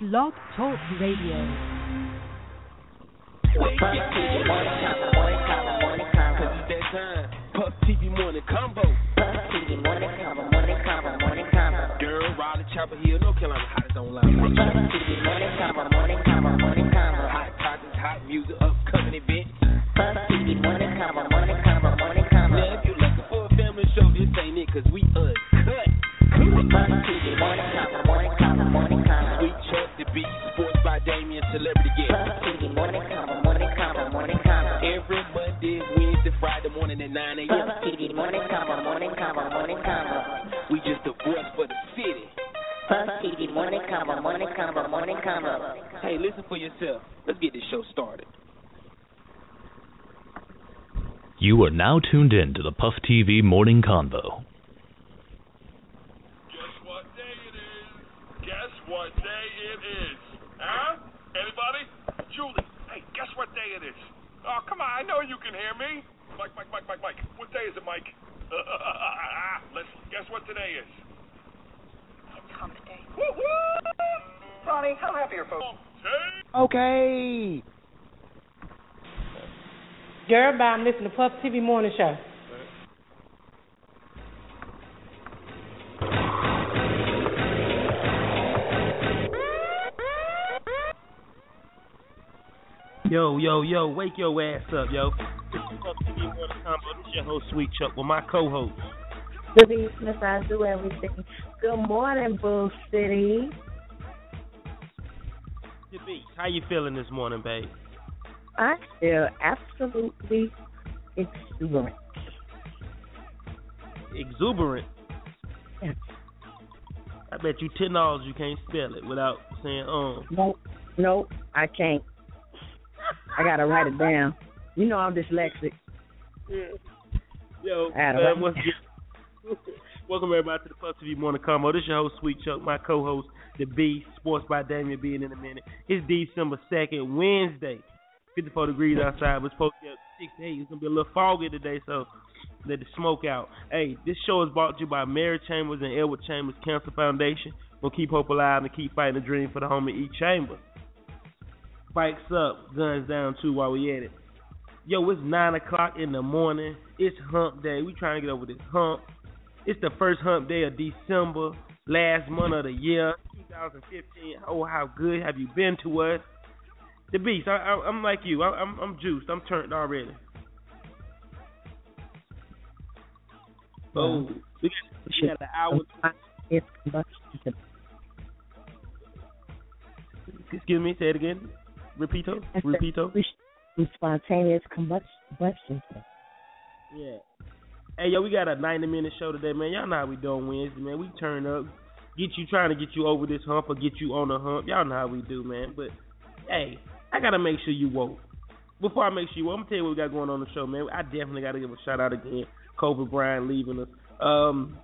Blog Talk Radio. Puff TV morning convo. TV morning convo, morning convo, morning convo. Girl, Raleigh Chapel Hill, North Carolina, hottest online. TV morning convo, morning convo, morning convo. Hot topics, hot music, upcoming events. TV morning convo, morning convo, morning convo. Now, if you're looking for a family show, this ain't it, cause we uncut. TV Chuck, Beat, Sports by Damien, Celebrity Guest. TV morning convo, morning convo, morning convo. Every Monday, Wednesday, Friday morning at 9 a.m. TV morning convo, morning convo, morning convo. We just the voice for the city. Puff TV morning convo, morning convo, morning convo. Hey, listen for yourself. Let's get this show started. You are now tuned in to the Puff TV Morning Convo. Guess what day it is? Guess what day it is? Huh? Anybody? Julie, hey, guess what day it is? Oh, come on, I know you can hear me. Mike, Mike, Mike, Mike, Mike. What day is it, Mike? Let's guess what today is. It's hump day. Woo-hoo! Ronnie, how happy are folks? Okay. Girl, bye. I'm listening to Puff TV Morning Show. Yo, yo, yo, wake your ass up, yo. This is Puff TV Morning Convo. This is your host, Sweet Chuck, with my co-host. Good evening, I do everything. Good morning, Bull City. The. How you feeling this morning, babe? I feel absolutely exuberant. Exuberant. Yes. I bet you ten dollars you can't spell it without saying um. Nope, nope, I can't. I gotta write it down. You know I'm dyslexic. Yo, had to man, again, welcome everybody to the Puff TV Morning Convo. This is your host, Sweet Chuck, my co-host, The Beast, Sports by Damien being in a minute. It's December 2nd, Wednesday. 54 degrees outside. We're supposed to get 68. It's going to be a little foggy today, so let the smoke out. Hey, this show is brought to you by Mary Chambers and Edward Chambers Cancer Foundation. We'll keep hope alive and keep fighting the dream for the home of each chamber. Bikes up, guns down too while we at it. Yo, it's 9 o'clock in the morning. It's hump day. We trying to get over this hump. It's the first hump day of December, last month of the year, 2015. Oh, how good have you been to us? The Beast, I, I, I'm like you. I, I'm, I'm juiced. I'm turned already. Oh, we got, we got an hour. It's. Excuse me. Say it again. Repeato. Repeato. Spontaneous combustion. Yeah. Hey, yo, we got a 90 minute show today, man. Y'all know how we doing Wednesday, man. We turn up, get you trying to get you over this hump or get you on the hump. Y'all know how we do, man. But hey, I gotta make sure you woke. Before I make sure you woke, I'm gonna tell you what we got going on the show, man. I definitely gotta give a shout out again. Kobe Bryant leaving us. Um.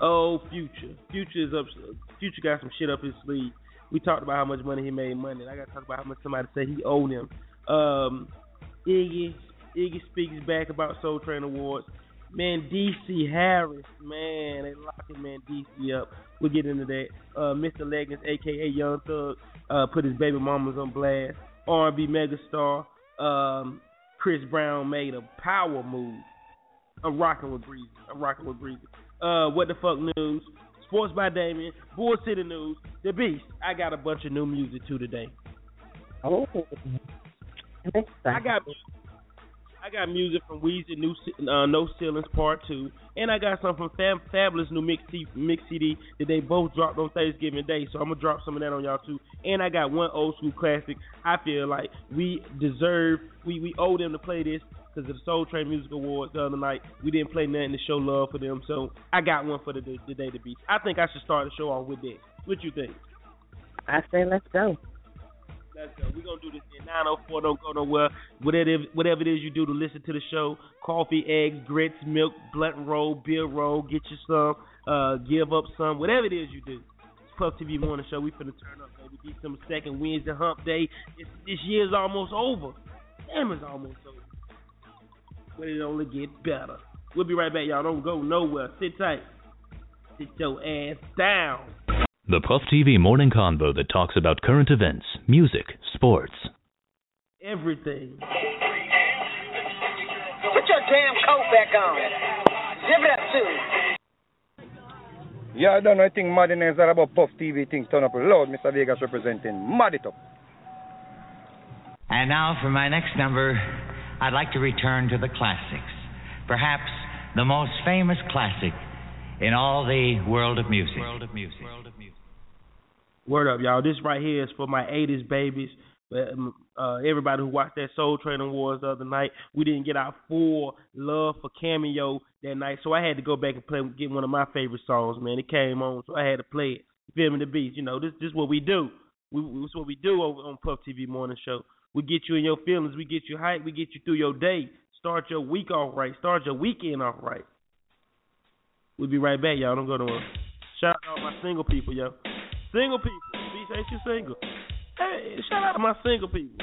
Oh, Future. Future is up. Future got some shit up his sleeve. We talked about how much money he made Monday. I got to talk about how much somebody said he owed him. Um, Iggy, Iggy speaks back about Soul Train Awards. Man, DC Harris, man, they locking man DC up. We'll get into that. Uh, Mr. Leggins, aka Young Thug, uh, put his baby mamas on blast. R&B megastar um, Chris Brown made a power move. I'm rocking with Breezy. I'm rocking with Breezy. Uh, what the fuck news? Sports by Damien, Bull City News, The Beast. I got a bunch of new music too today. Oh, I got I got music from Weezy, New uh, No Ceilings Part Two, and I got some from Fab, Fabolous New Mix, T, mix CD that they both dropped on Thanksgiving Day. So I'm gonna drop some of that on y'all too. And I got one old school classic. I feel like we deserve, we we owe them to play this because of the Soul Train Music Awards the other night. We didn't play nothing to show love for them, so I got one for the the day to beat. I think I should start the show off with this. What you think? I say let's go. Let's go. We're gonna do this in 904. Don't go nowhere. Whatever whatever it is you do to listen to the show, coffee, eggs, grits, milk, blunt roll, beer roll, get you some, uh, give up some, whatever it is you do. It's Puff TV Morning Show. We finna turn up, baby. December second, Wednesday, Hump Day. It's, this year's almost over. Damn, it's almost over. But it only get better. We'll be right back, y'all. Don't go nowhere. Sit tight. Sit your ass down. The Puff TV morning convo that talks about current events, music, sports. Everything. Put your damn coat back on. Zip it up, too. Yeah, I don't know. I think Madden is all about Puff TV thing turn up loud. Mr. Vegas representing Mad it up. And now for my next number, I'd like to return to the classics. Perhaps the most famous classic in all the world of music. World of music. World of music. Word up, y'all. This right here is for my 80s babies. Um, Uh, everybody who watched that Soul Train Awards the other night, we didn't get our full love for Cameo that night, so I had to go back and play get one of my favorite songs, man. It came on, so I had to play it. Feel me? The beats, you know, this this is what we do. We this is what we do over on Puff TV Morning Show. We get you in your feelings, we get you hype, we get you through your day. Start your week off right, start your weekend off right. We'll be right back, y'all. Don't go nowhere. Shout out to all my single people, yo. Single people. B ain't you single? Hey, shout out to my single people.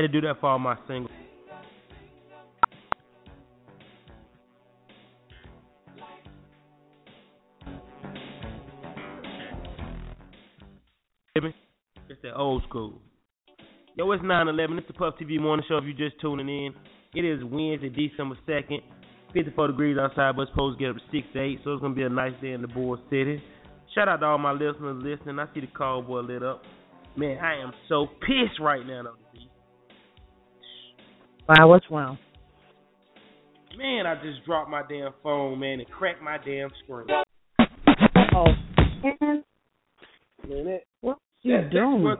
Had to do that for all my singles. It's that old school. Yo, it's 9-11. It's the Puff TV Morning Show if you're just tuning in. It is Wednesday, December 2nd. 54 degrees outside, but it's supposed to get up to 6 to 8, so it's going to be a nice day in the Bull City. Shout out to all my listeners listening. I see the call boy lit up. Man, I am so pissed right now, though. Wow, what's wrong? Man, I just dropped my damn phone, man, and cracked my damn screen. Oh, man, Man, that, what you that- doing?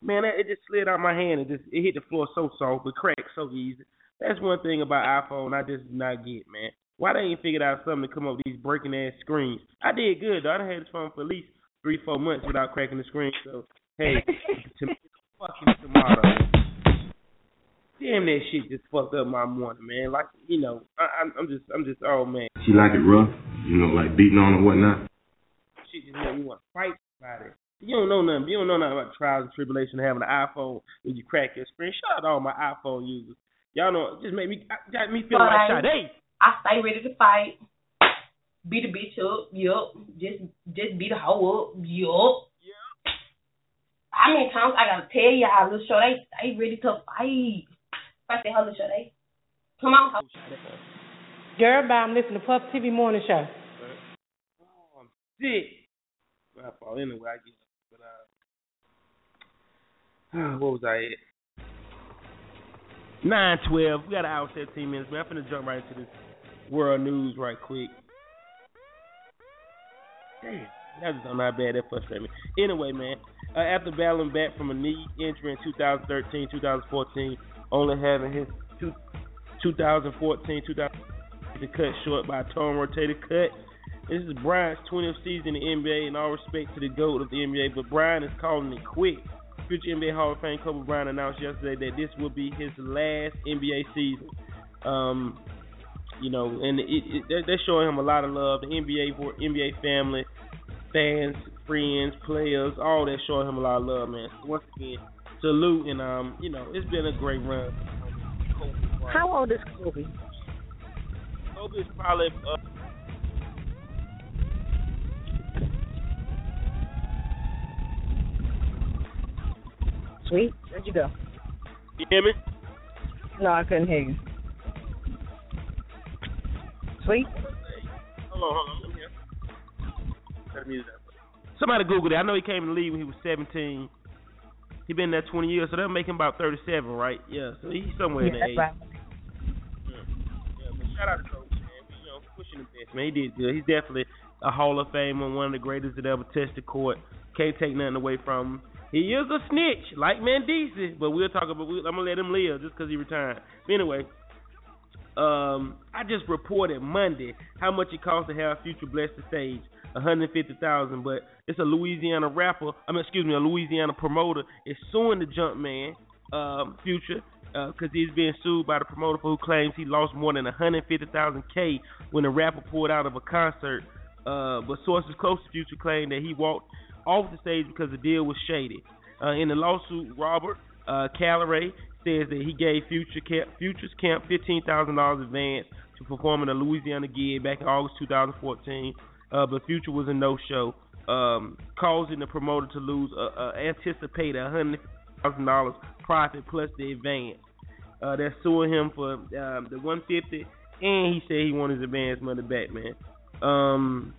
Man, that, it just slid out my hand and just it hit the floor so soft, but cracked so easy. That's one thing about iPhone I just do not get, man. Why they ain't figured out something to come up with these breaking ass screens? I did good though. I done had this phone for at least three, four months without cracking the screen. So hey, tomato fucking tomato. Damn, that shit just fucked up my morning, man. Like you know, I, I'm, I'm just, I'm just, oh man, She like it rough, you know, like beating on or whatnot. shit just made me want to fight about it. You don't know nothing. You don't know nothing about trials and tribulation of having an iPhone when you crack your screen. Shout out to all my iPhone users. Y'all know, it just made me, got me feeling like Fine. Sade. I stay ready to fight. Beat a bitch up, yup. Just just beat a hoe up, yup. How many times I gotta tell y'all, little show they stay ready to fight. I say, hello, show they. Come on, ho. Girl, bye. I'm listening to Puff TV Morning Show. Oh, I'm sick. I fall anyway. I get. But uh, what was I at? Nine twelve. We got an hour seventeen minutes, man. I'm finna jump right into this world news right quick. Damn, that just not bad. That frustrated me. Anyway, man, uh, after battling back from a knee injury in 2013, 2014, only having his two, 2014, 2000 cut short by a torn rotator cut. This is Bryant's 20th season in the NBA, and all respect to the GOAT of the NBA, but Bryant is calling it quits. Future NBA Hall of Fame Kobe Bryant announced yesterday that this will be his last NBA season. Um, you know, and it, it, they're- showing him a lot of love. The NBA, NBA family, fans, friends, players, all that showing him a lot of love, man. So once again, salute, and um, you know, it's been a great run. Kobe How old is Kobe? Kobe is probably uh, Sweet. Where'd you go? you hear me? No, I couldn't hear you. Sweet. Hold on, hold on. I'm here. Turn the music up. Somebody Googled it. I know he came in the league when he was 17. He been there 20 years, so that'll make him about 37, right? Yeah, so he's somewhere in the that's age. right. Yeah, but shout out to Kobe, man. You know, pushing the best, man. He did good. He's definitely a Hall of Famer, one of the greatest that ever touched the court. Can't take nothing away from him. He is a snitch, like Mendeecees, but we'll talk about. I'm gonna let him live just because he retired. But anyway, um, I just reported Monday how much it costs to have Future bless the stage, one hundred fifty thousand. But it's a Louisiana rapper. I mean, excuse me, a Louisiana promoter is suing the Jumpman, um, Future, because he's being sued by the promoter who claims he lost more than one hundred fifty thousand k when the rapper pulled out of a concert. Uh, but sources close to Future claim that he walked off the stage because the deal was shady. Uh, in the lawsuit, Robert uh, Callaway says that he gave Future camp, Future's camp fifteen thousand dollars advance to perform in a Louisiana gig back in August 2014. Uh, but Future was a no-show, um, causing the promoter to lose uh, uh, anticipated hundred thousand dollars profit plus the advance. Uh, they're suing him for um, the 150, and he said he wanted his advance money back, man. Um,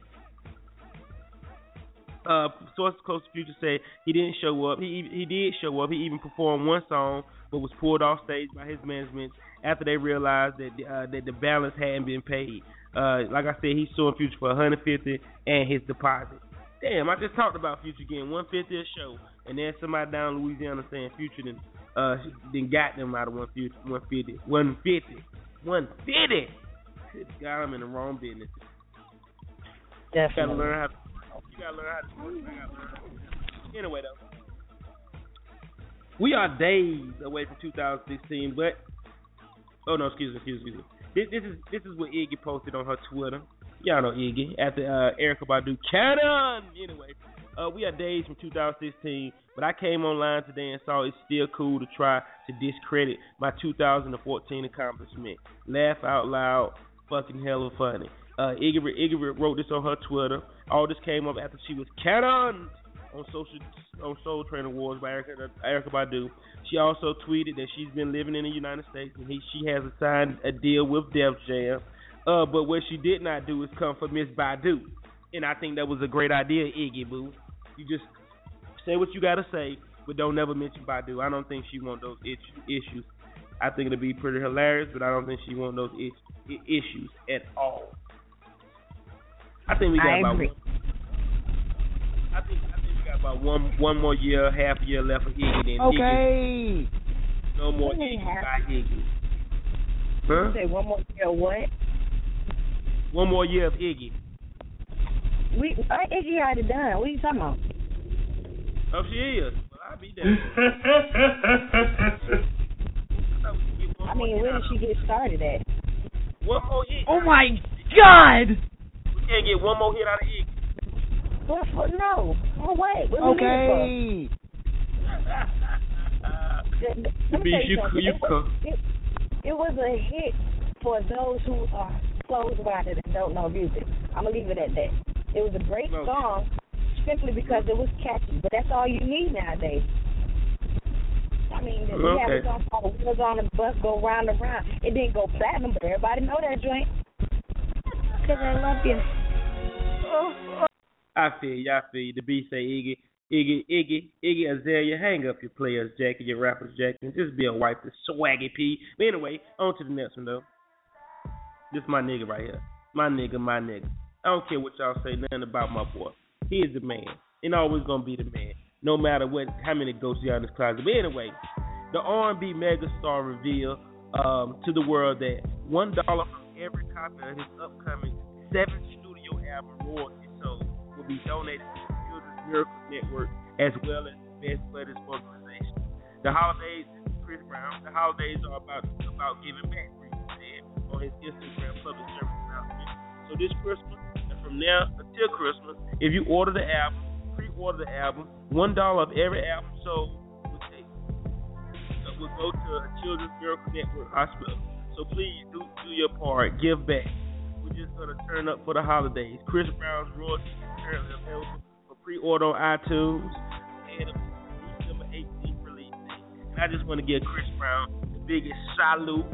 uh, sources close to Future say he didn't show up. He he did show up. He even performed one song, but was pulled off stage by his management after they realized that uh, that the balance hadn't been paid. Uh, like I said, he's suing Future for 150 and his deposit. Damn, I just talked about Future getting 150 a show, and then somebody down in Louisiana saying Future then uh then got them out of 150, 150, 150, 150. Good God, I'm in the wrong business. You gotta Definitely. learn how. To, you gotta learn how to. Learn. Anyway, though, we are days away from 2016, but oh no, excuse me, excuse me. This, this is this is what Iggy posted on her Twitter. Y'all know Iggy after uh, Erykah Badu canon. Anyway, uh, we are days from 2016, but I came online today and saw it's still cool to try to discredit my 2014 accomplishment. Laugh out loud, fucking hella funny. Uh, Iggy, Iggy wrote this on her Twitter. All this came up after she was canoned on social on Soul Train Awards by Erykah, Erykah Badu. She also tweeted that she's been living in the United States and he, she has signed a deal with Def Jam. Uh, but what she did not do is come for Miss Badu, and I think that was a great idea, Iggy Boo. You just say what you gotta say, but don't never mention Badu. I don't think she want those itch- issues. I think it'll be pretty hilarious, but I don't think she want those itch- issues at all. I think we got I about. agree. I think I think we got about one one more year, half a year left for Iggy. Then Okay. Iggy, no more Iggy half- by Iggy. Huh? Say one more year. What? One more year of Iggy. We I Iggy already done. What are you talking about? Oh, she is. Well, I'll be there. I mean, where did she get started at? One more hit. Oh my God! We can't get one more hit out of Iggy. What for? No. Oh wait. What Okay. Let me tell you- you It co- was- It, it was a hit for those who are closed-minded and don't know music. I'm gonna leave it at that. It was a great Okay. song simply because it was catchy, but that's all you need nowadays. I mean, we have Okay. a song called "Wheels on the Bus Go Round and Round." It didn't go platinum, but everybody know that joint. Cause I love you. Oh, oh, I feel you. I feel you. The B say Iggy, Iggy, Iggy, Iggy Azalea, hang up your players Jackie, your rappers Jackie. and just be a wife to swaggy P. But anyway, on to the next one though. This my nigga right here. My nigga, my nigga. I don't care what y'all say, nothing about my boy. He is the man, and always gonna be the man, no matter what, how many ghosts you got in this closet. But anyway, the R&B megastar revealed um, to the world that one dollar from every copy of his upcoming seventh studio album will be donated to the Children's Miracle Network as well as the Best Buddies organization. The holidays, Chris Brown, the holidays are about about giving back. Said on his Instagram public service announcement. So this Christmas and from now until Christmas, if you order the album, pre-order the album, one dollar of every album sold will take will go to a Children's Miracle Network hospital. So please do do your part, give back. Just gonna turn up for the holidays. Chris Brown's royalties is currently available for pre-order on iTunes and a December 18th release. And I just want to give Chris Brown the biggest salute.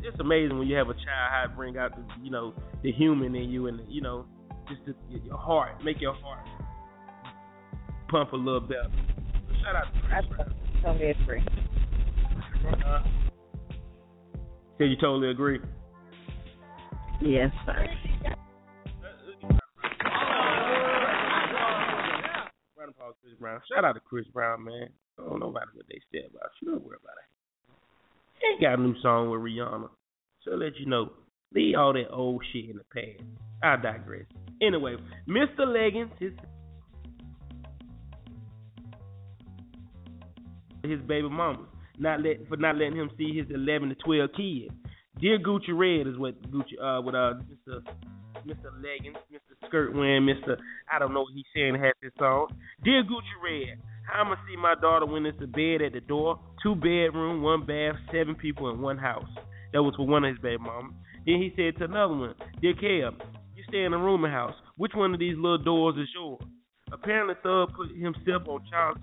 It's, amazing when you have a child how it bring out the you know the human in you and you know just the, your heart, make your heart pump a little better. Shout out to Chris Brown. Free. Uh, so you totally agree? Yes, sir. Chris Brown. Shout out to Chris Brown, man. I don't know about what they said about you. Don't worry about it. He ain't got a new song with Rihanna. So let you know. Leave all that old shit in the past. I digress. Anyway, Mr. Leggins, his his baby mama, not let for not letting him see his eleven to twelve kids. Dear Gucci Red is what Gucci uh with uh Mr. Mr. Leggings, Mr. Skirt wearing, Mr. I don't know what he's saying has his song. Dear Gucci Red, how I'ma see my daughter when it's a bed at the door, two bedroom, one bath, seven people in one house. That was for one of his baby mamas. Then he said to another one, Dear Kev, you stay in a rooming house. Which one of these little doors is yours? Apparently Thug put himself on child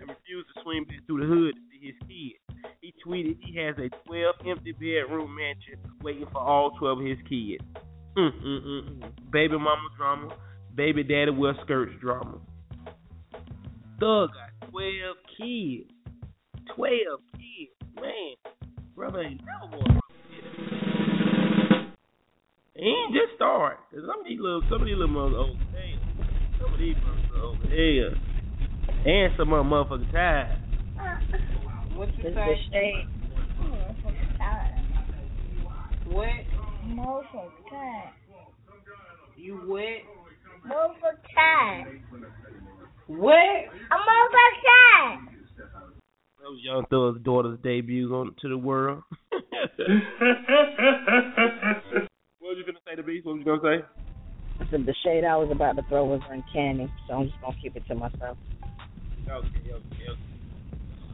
and refused to back through the hood to see his kids. He tweeted he has a 12 empty bedroom mansion waiting for all 12 of his kids. Mm, mm, mm. Baby mama drama, baby daddy wear skirts drama. Thug got 12 kids. 12 kids. Man, brother ain't never going He ain't just start. Cause some of these little, some of these little motherfuckers old as Some of these motherfuckers old as hell. And some of them motherfuckers tired. What you say? the. What? Motherfucker tired. You what? Motherfucker tired. What? I'm motherfucker tired. That was Young Thug's daughter's debut on to the world. what was you gonna say to Beast? What was you gonna say? Listen, the shade I was about to throw was uncanny, so I'm just gonna keep it to myself. Okay, okay, okay.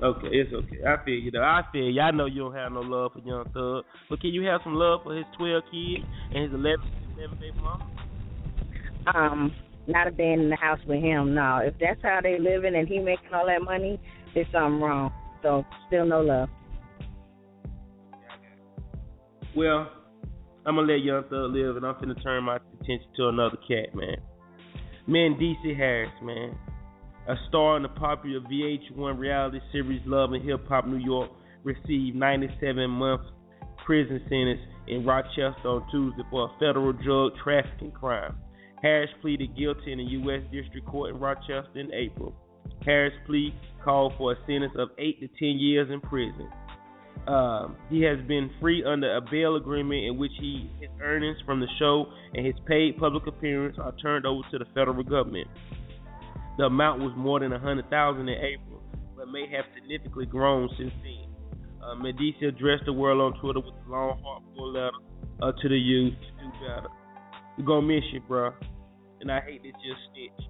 Okay, it's okay. I feel you though. I feel you. I know you don't have no love for Young Thug, but can you have some love for his 12 kids and his 11, 11 baby mama? Um, not a band in the house with him. No, if that's how they living and he making all that money, there's something wrong. So still no love. Well, I'm gonna let Young Thug live, and I'm finna turn my attention to another cat, man. Man, DC Harris, man, a star in the popular VH1 reality series Love and Hip Hop New York, received 97 months prison sentence in Rochester on Tuesday for a federal drug trafficking crime. Harris pleaded guilty in the U.S. District Court in Rochester in April. Harris' plea called for a sentence of 8 to 10 years in prison. Um, he has been free under a bail agreement in which he his earnings from the show and his paid public appearance are turned over to the federal government. The amount was more than a hundred thousand in April, but may have significantly grown since then. Uh, Mendeecees addressed the world on Twitter with a long, heartful letter uh, to the youth to do better. We're gonna miss you, bro, and I hate that you're snitch.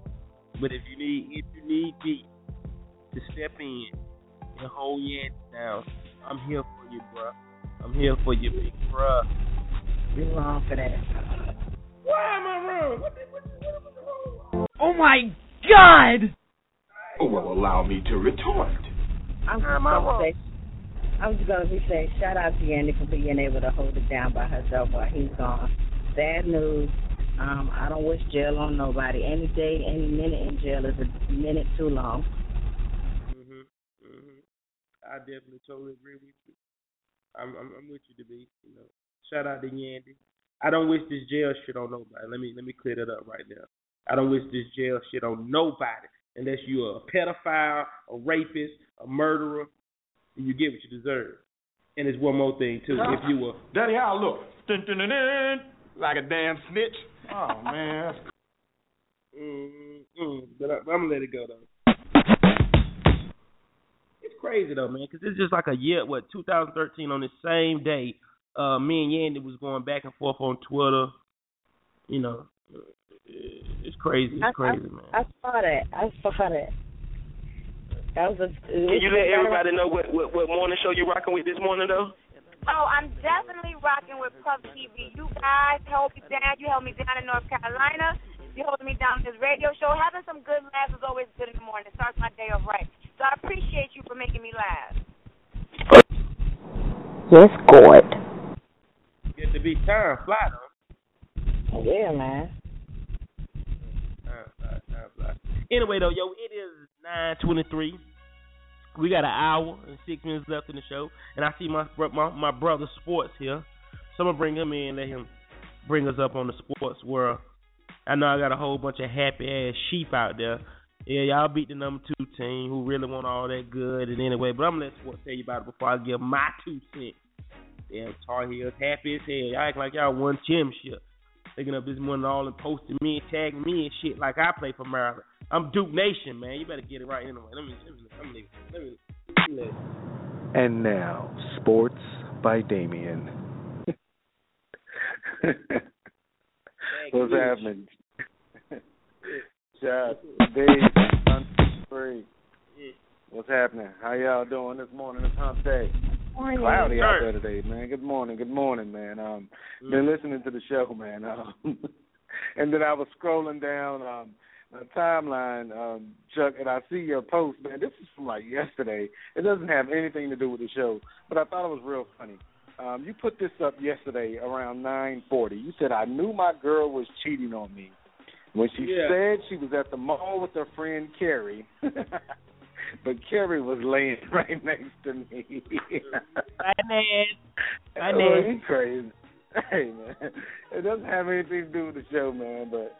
But if you need, if you need me to step in and hold your ass down, I'm here for you, bro. I'm here for you, big bro. Wrong for that. Why am I wrong? What, the, what, the, what, wrong? Oh my God! Well, allow me to retort. I'm just gonna say, I'm just gonna be saying, shout out to Yandy for being able to hold it down by herself while he's gone. Bad news. Um, I don't wish jail on nobody. Any day, any minute in jail is a minute too long. Mhm, mhm. I definitely totally agree with you. I'm, I'm, I'm with you, DB. You know, shout out to Yandy. I don't wish this jail shit on nobody. Let me let me clear that up right now. I don't wish this jail shit on nobody unless you're a pedophile, a rapist, a murderer. And you get what you deserve. And there's one more thing too. If you were Daddy, how I look? Dun, dun, dun, dun. Like a damn snitch. Oh man. Mm, mm, but, I, I'm gonna let it go though. It's crazy though, man, because it's just like a year. What 2013 on the same day, uh, me and Yandy was going back and forth on Twitter. You know, it's crazy. It's crazy, man. I saw that. I saw that. That was a. Can you let everybody know what, what what morning show you're rocking with this morning though? Oh, I'm definitely rocking with Puff TV. You guys held me down. You held me down in North Carolina. You holding me down in this radio show. Having some good laughs is always good in the morning. It starts my day off right. So I appreciate you for making me laugh. Yes, God. Get to be time fly though. Yeah, man. Time fly, time fly. Anyway though, yo, it is 9:23. We got an hour and six minutes left in the show, and I see my my my brother Sports here. So I'm gonna bring him in, and let him bring us up on the sports world. I know I got a whole bunch of happy ass sheep out there. Yeah, y'all beat the number two team who really want all that good. And anyway, but I'm gonna let Sports tell you about it before I give my two cents. Damn Tar Heels happy as hell. Y'all act like y'all won championship. Picking up this morning all and posting me and tagging me and shit like I play for Maryland. I'm Duke Nation, man. You better get it right anyway. Let me let me let me let me, let me, let me And now, sports by Damien. What's happening? Shot, Dave, Hunt Free. What's happening? How y'all doing this morning? It's Hump Day. Morning. Cloudy out there today, man. Good morning. Good morning, man. Um, been listening to the show, man. Um, and then I was scrolling down um the timeline, um, Chuck, and I see your post, man. This is from like yesterday. It doesn't have anything to do with the show, but I thought it was real funny. Um, you put this up yesterday around nine forty. You said I knew my girl was cheating on me when she Yeah. said she was at the mall with her friend Carrie. but Carrie was laying right next to me. Finance. Oh, Finance. he crazy. Hey man, and doesn't have anything to do with the show, man. But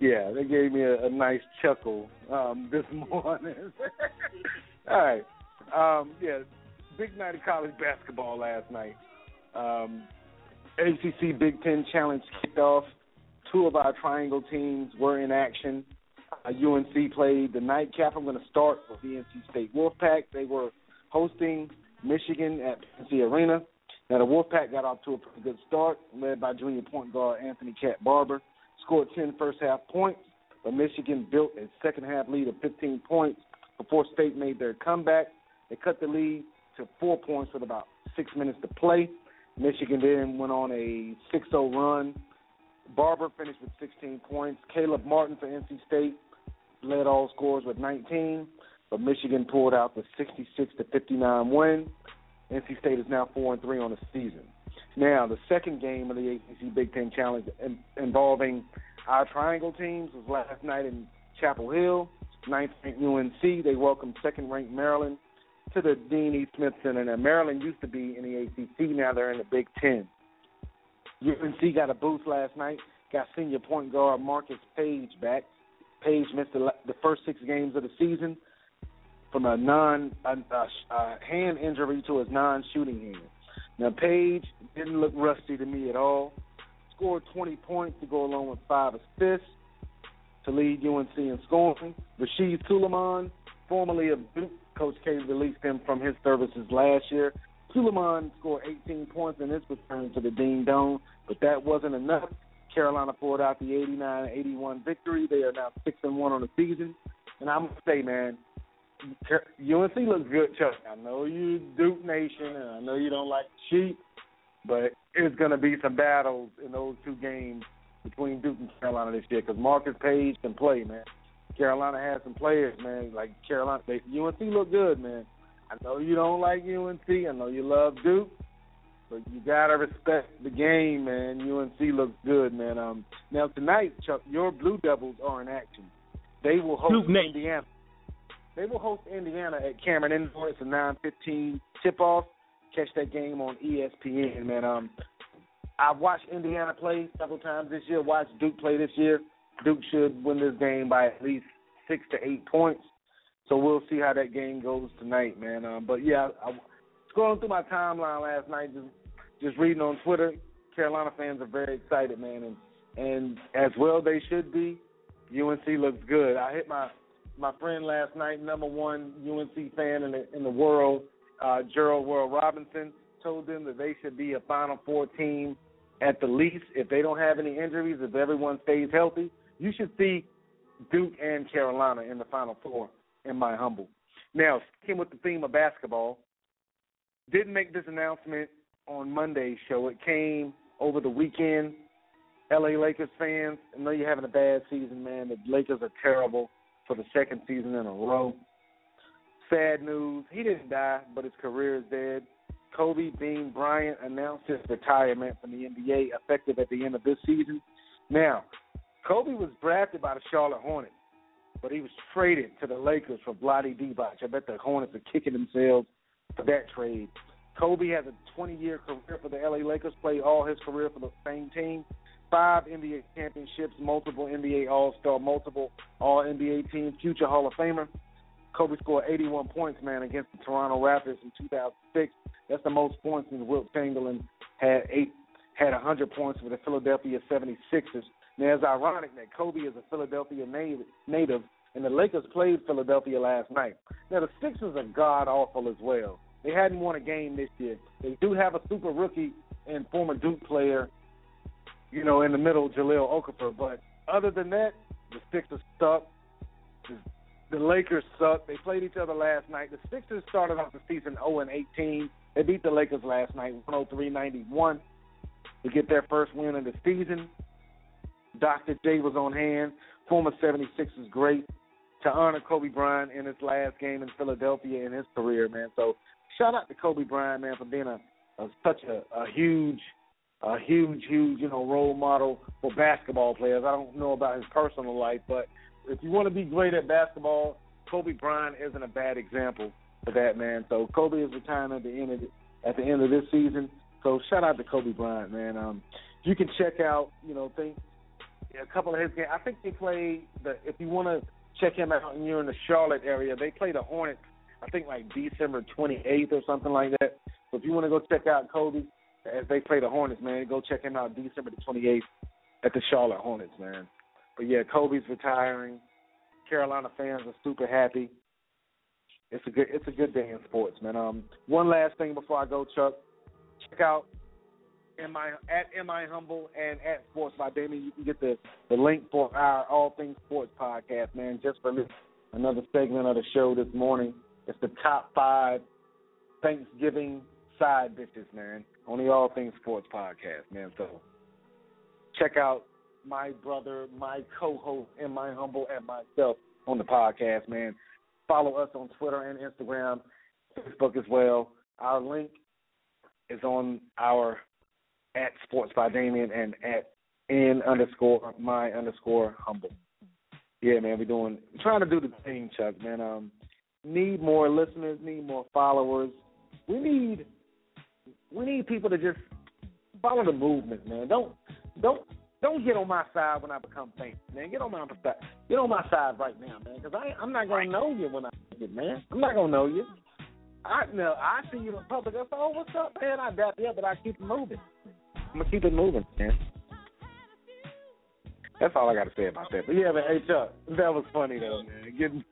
yeah, they gave me a, a nice chuckle um, this morning. All right, um, yeah, big night of college basketball last night. Um, ACC Big Ten Challenge kicked off. Two of our triangle teams were in action. Uh, UNC played the nightcap. I'm going to start with the NC State Wolfpack. They were hosting Michigan at PNC Arena. Now, the Wolfpack got off to a pretty good start, led by junior point guard Anthony Cat Barber. Scored 10 first half points, but Michigan built a second half lead of 15 points before State made their comeback. They cut the lead to four points with about six minutes to play. Michigan then went on a 6 0 run. Barber finished with 16 points. Caleb Martin for NC State led all scores with 19, but Michigan pulled out the 66 to 59 win. NC State is now four and three on the season. Now, the second game of the ACC Big Ten Challenge in, involving our triangle teams was last night in Chapel Hill. Ninth ranked UNC they welcomed second ranked Maryland to the Dean E. Smith Center. Now, Maryland used to be in the ACC. Now they're in the Big Ten. UNC got a boost last night. Got senior point guard Marcus Paige back. Paige missed the, the first six games of the season from a non a, a, a hand injury to his non-shooting hand. Now Paige didn't look rusty to me at all. Scored 20 points to go along with five assists to lead UNC in scoring. Rasheed Sulaimon, formerly of Duke, Coach K released him from his services last year. Sulaimon scored 18 points in his return to the Dean Dome, but that wasn't enough. Carolina pulled out the 89-81 victory. They are now six and one on the season. And I'm gonna say, man, UNC looks good, Chuck. I know you Duke Nation, and I know you don't like cheat, but it's gonna be some battles in those two games between Duke and Carolina this year because Marcus Paige can play, man. Carolina has some players, man. Like Carolina, they, UNC look good, man. I know you don't like UNC. I know you love Duke, but you gotta respect the game, man. UNC looks good, man. Um, now tonight, Chuck, your Blue Devils are in action. They will host Duke. Indiana. They will host Indiana at Cameron Indoor. It's a 9:15 tip-off. Catch that game on ESPN, man. Um, I've watched Indiana play several times this year. Watched Duke play this year. Duke should win this game by at least six to eight points. So we'll see how that game goes tonight, man. Um, but yeah, I, scrolling through my timeline last night, just just reading on Twitter, Carolina fans are very excited, man, and and as well they should be. UNC looks good. I hit my my friend last night, number one UNC fan in the in the world, uh, Gerald World Robinson, told them that they should be a Final Four team at the least if they don't have any injuries, if everyone stays healthy. You should see Duke and Carolina in the Final Four, in my humble. Now, sticking with the theme of basketball, didn't make this announcement on Monday's show. It came over the weekend. LA Lakers fans, I know you're having a bad season, man. The Lakers are terrible for the second season in a row. Sad news. He didn't die, but his career is dead. Kobe Bean Bryant announced his retirement from the NBA effective at the end of this season. Now, Kobe was drafted by the Charlotte Hornets, but he was traded to the Lakers for Vlade Divac. I bet the Hornets are kicking themselves for that trade. Kobe has a 20-year career for the LA Lakers, played all his career for the same team. Five NBA championships, multiple NBA All-Star, multiple All-NBA team, future Hall of Famer. Kobe scored 81 points, man, against the Toronto Raptors in 2006. That's the most points since Wilt Chamberlain had eight, had 100 points for the Philadelphia 76ers. Now, it's ironic that Kobe is a Philadelphia native, and the Lakers played Philadelphia last night. Now, the Sixers are god awful as well. They hadn't won a game this year. They do have a super rookie and former Duke player, you know, in the middle, Jahlil Okafor. But other than that, the Sixers suck. The, Lakers suck. They played each other last night. The Sixers started off the season 0 and 18. They beat the Lakers last night, 103-91, to get their first win of the season. Dr. J was on hand, former 76ers great, to honor Kobe Bryant in his last game in Philadelphia in his career, man. So shout out to Kobe Bryant, man, for being a, a such a, a huge, a huge, huge, you know, role model for basketball players. I don't know about his personal life, but if you want to be great at basketball, Kobe Bryant isn't a bad example for that, man. So Kobe is retiring at the end of the, at the end of this season. So shout out to Kobe Bryant, man. Um, you can check out, you know, think a couple of his games. I think they play the. If you want to check him out and you're in the Charlotte area, they play the Hornets. I think like December 28th or something like that. So if you want to go check out Kobe as they play the Hornets, man, go check him out December the 28th at the Charlotte Hornets, man. But yeah, Kobe's retiring. Carolina fans are super happy. It's a good it's a good day in sports, man. Um, one last thing before I go, Chuck. Check out am I at am I humble and at Sports by Damien. You can get the the link for our All Things Sports podcast, man. Just for another segment of the show this morning. It's the top five Thanksgiving side dishes, man. On the All Things Sports podcast, man. So check out my brother, my co-host, and my humble and myself on the podcast, man. Follow us on Twitter and Instagram, Facebook as well. Our link is on our at Sports by Damien and at N underscore my underscore humble. Yeah, man, we're doing trying to do the thing, Chuck, man. Um need more listeners, need more followers. We need we need people to just follow the movement, man. Don't don't don't get on my side when I become famous, man. Get on my side. Get on my side right now, man, because I I'm not gonna know you when I get man. I'm not gonna know you. I know I see you in public. I say, oh, what's up, man? I dap you but I keep moving. I'm gonna keep it moving, man. That's all I got to say about that. But yeah, man, hey Chuck, that was funny though, man. Getting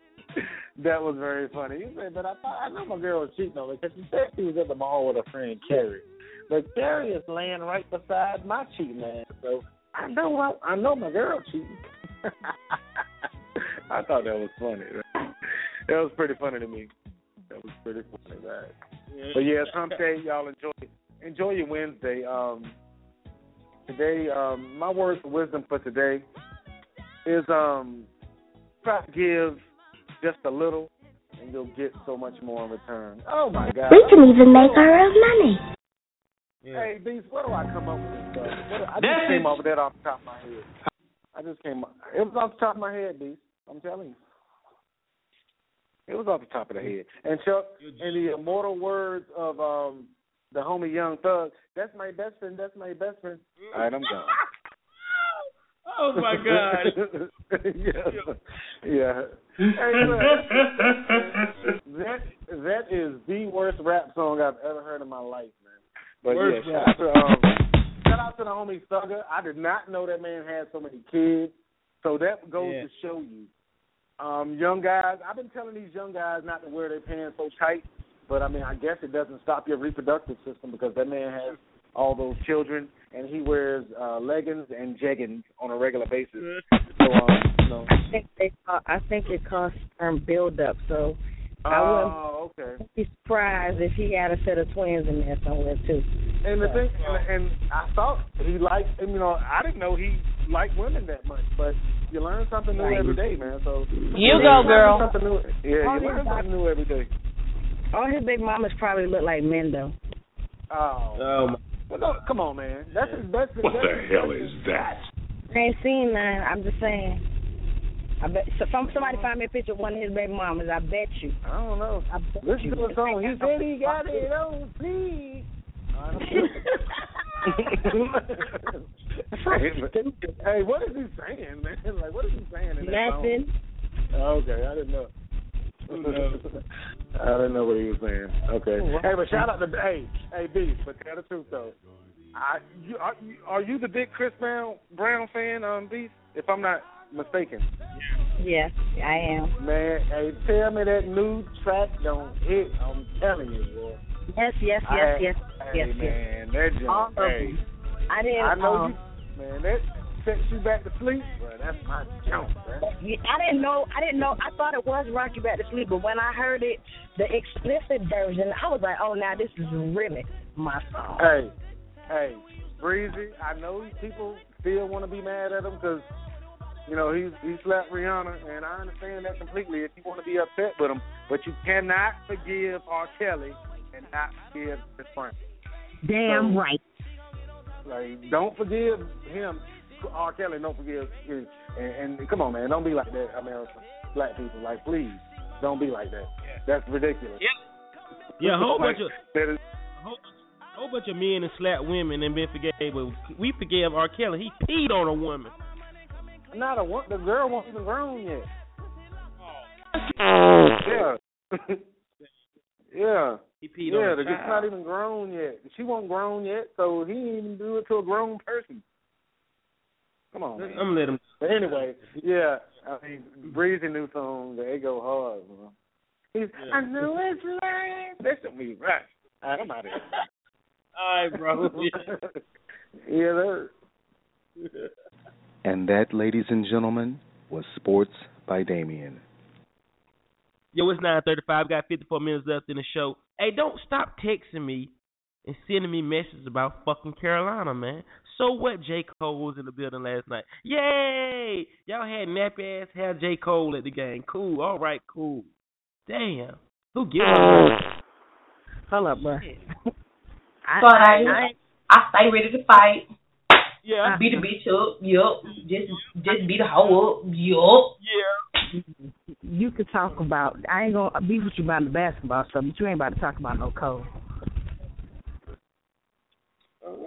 that was very funny. You said, but I thought I know my girl was cheating on me because she said she was at the mall with her friend Carrie. But Carrie is laying right beside my cheating man, so I know I, I know my girl cheating. I thought that was funny. That was pretty funny to me. That was pretty funny, man. But yeah, Hump Day, y'all enjoy enjoy your Wednesday. Um, today, um, my words of wisdom for today is um, try to give just a little, and you'll get so much more in return. Oh my God! We can even make our own money. Yeah. Hey, Beast, where do I come up with this stuff? What, I just came up with that off the top of my head. I just came. Up, It was off the top of my head, Beast. I'm telling you. It was off the top of the head. And Chuck, in the immortal words of um the homie Young Thug, that's my best friend. That's my best friend. All right, I'm done. oh my God. yeah. Yeah. That that is the worst rap song I've ever heard in my life, man. But worst yeah, shout out, to, um, shout out to the homie Thugger. I did not know that man had so many kids. So that goes yeah. to show you. Um, young guys, I've been telling these young guys not to wear their pants so tight, but I mean, I guess it doesn't stop your reproductive system because that man has all those children and he wears uh leggings and jeggings on a regular basis. So um, you know. I think they call, I think it caused term build up. So I Oh, okay. wouldn't be surprised if he had a set of twins in there somewhere too. And the thing, and I thought he liked, you know, I didn't know he liked women that much, but you learn something new Right. every day, man. So You go, learn girl. Something new. Yeah, All you learn his something new every day. All his big mamas probably look like men though. Oh, oh my. well, no, come on, man. That's his best. What that's the hell is that? I ain't seen none. I'm just saying. I bet so if somebody find me a picture of one of his baby mamas, I bet you. I don't know. I bet Listen you. to the song. He said he got it on sleep. hey, what is he saying, man? Like, what is he saying in that Nothing. song? Okay, I didn't know. I didn't know what he was saying. Okay. Hey, but shout out to hey, hey, B. But tell the truth though, I you are you, are you the big Chris Brown Brown fan, um, B? If I'm not mistaken. Yes, I am. Man, hey, tell me that new track don't hit. I'm telling you, boy. Yes, yes, I yes, had- yes, hey, yes, yes. man, that jump, All hey. I didn't. I know um, you, man. That sets you back to sleep, bro. That's my jump, man. I didn't know. I didn't know. I thought it was "Rock You Back to Sleep," but when I heard it, the explicit version, I was like, "Oh, now this is really my song." Hey, hey, Breezy. I know people still want to be mad at him because you know he he slapped Rihanna, and I understand that completely. If you want to be upset with him, but you cannot forgive R. Kelly and not forgive his friend. Damn So- right. Like, don't forgive him. R. Kelly, don't forgive his. And, and come on, man, don't be like that, America. Black people, like, please, don't be like that. That's ridiculous. Yeah, a whole Like, bunch of that is, a whole, A whole bunch of men and slapped women and been forgave, but we forgave R. Kelly. He peed on a woman. Not a one. The girl wasn't even grown yet. Oh. yeah. yeah. He peed yeah, on the child. not even grown yet. She wasn't grown yet, so he didn't even do it to a grown person. Come on, man. I'm gonna let him. But anyway, yeah, I mean, Breezy new song, they go hard. He's, I know it's right. That should be right. All right, I'm out of here. All right, bro. yeah, that. And that, ladies and gentlemen, was Sports by Damien. Yo, it's 9:35. Got 54 minutes left in the show. Hey, don't stop texting me and sending me messages about fucking Carolina, man. So what? J. Cole was in the building last night. Yay! Y'all had nappy ass hair J. Cole at the game. Cool. All right. Cool. Damn. Who gives a Hold up, bro. I, I, I, I stay ready to fight. Yeah. Beat the bitch up. Yup. Just just beat the hoe up. Yup. Yeah. you could talk about. I ain't gonna be with you about the basketball stuff, but you ain't about to talk about no Cole. Oh.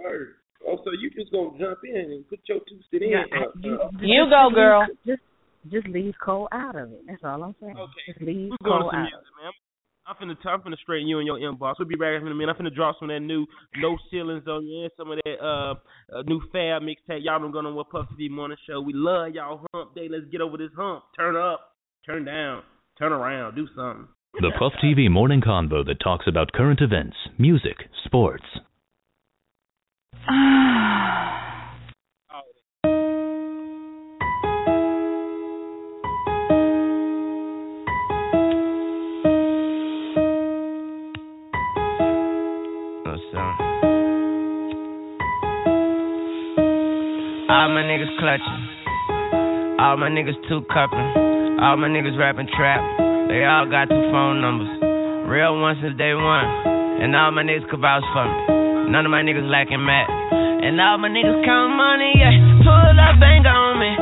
Oh, so you just gonna jump in and put your two cent in? Yeah, uh, you, uh, You just go, girl. Just just leave Cole out of it. That's all I'm saying. Okay. Just leave Cole out. music, man. I'm finna, t- I'm finna straighten you in your inbox. We'll be back in a minute. I'm finna drop some of that new No Ceilings on you and some of that uh, uh new Fab mixtape. Y'all been going on what Puff TV Morning Show. We love y'all hump day. Let's get over this hump. Turn up, turn down, turn around, do something. The Puff TV morning convo that talks about current events, music, sports. All my niggas clutching. All my niggas two cupping. All my niggas rapping trap. They all got two phone numbers. Real ones since day one. And all my niggas could vouch for me. None of my niggas lacking Matt. And all my niggas count money, yeah. Pull up, bang on me.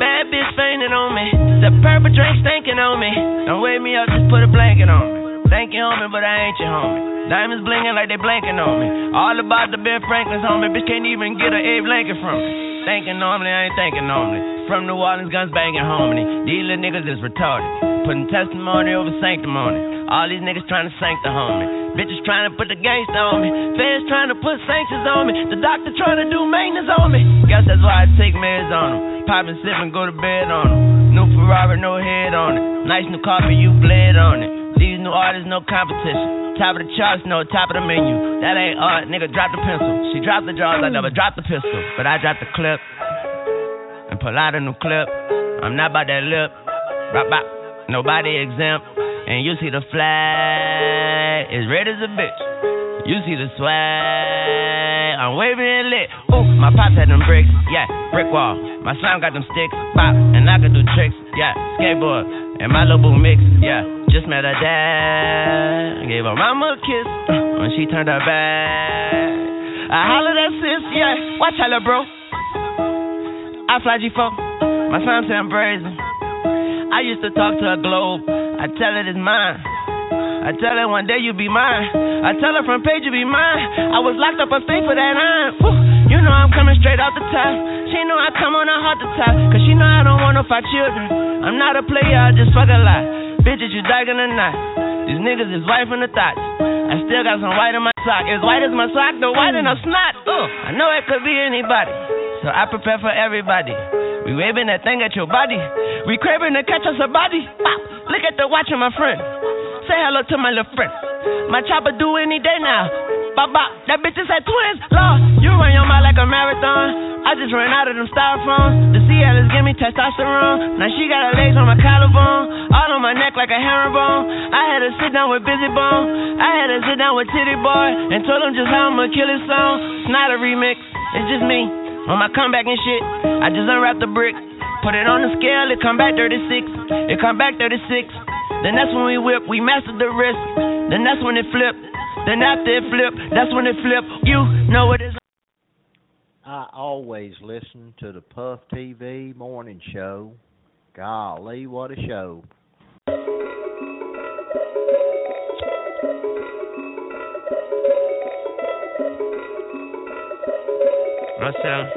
Bad bitch fainting on me. The purple drink stinking on me. Don't wake me up, just put a blanket on me. Thank you, homie, but I ain't your homie. Diamonds blinging like they blanking on me. All about the Ben Franklin's homie. Bitch can't even get an Abe Lincoln from me. Thinking normally, I ain't thinking normally. From New Orleans, guns banging hominy. These little niggas is retarded. Putting testimony over sanctimony. All these niggas trying to the homie. Bitches trying to put the gangster on me. Feds trying to put sanctions on me. The doctor trying to do maintenance on me. Guess that's why I take meds on them. Pop and sip and go to bed on them. New Ferrari, no head on it. Nice new carpet, you bled on it. These new artists, no competition. Top of the charts, no top of the menu. That ain't art, nigga. Drop the pencil. She dropped the drawers, I mm. never dropped the pistol. But I dropped the clip and pull out a new clip. I'm not about that lip. Bop, bop. Nobody exempt. And you see the flag is red as a bitch. You see the swag. I'm waving and lit. Ooh, my pops had them bricks. Yeah, brick wall. My slime got them sticks. Bop, and I can do tricks. Yeah, skateboard. And my little boo mix. Yeah, just met her dad. Gave her mama a kiss when she turned her back. I hollered at sis. Yeah, watch holla, bro. I fly G4. My son say I'm brazen. I used to talk to a globe. I tell it it's mine. I tell her one day you'll be mine. I tell her front page you'll be mine. I was locked up upstate for that. Woo. You know I'm coming straight out the top. She know I come on a hot the top. Cause she know I don't want no five children. I'm not a player, I just fuck a lot. Bitches, you dying or not. These niggas is white from the thoughts. I still got some white in my sock. As white as my sock, the white in her snot. Uh, I know it could be anybody. So I prepare for everybody. We waving that thing at your body. We craving to catch us a body. Look at the watch of my friend. Say hello to my little friend. My chopper do any day now. Bop bop. That bitch is at twins. Lord, you run your mouth like a marathon. I just ran out of them styrofoams. The Cialis give me testosterone. Now she got her legs on my collarbone. All on my neck like a herringbone. I had to sit down with Bizzy Bone. I had to sit down with Tity Boi. And told him just how I'ma kill his song. It's not a remix. It's just me. On my comeback and shit, I just unwrapped the brick. Put it on the scale, it come back 36. It come back 36. Then that's when we whip, we mastered the risk. Then that's when it flip. Then after it flip, that's when it flip. You know what it is. I always listen to the Puff TV morning show. Golly, what a show. No selling.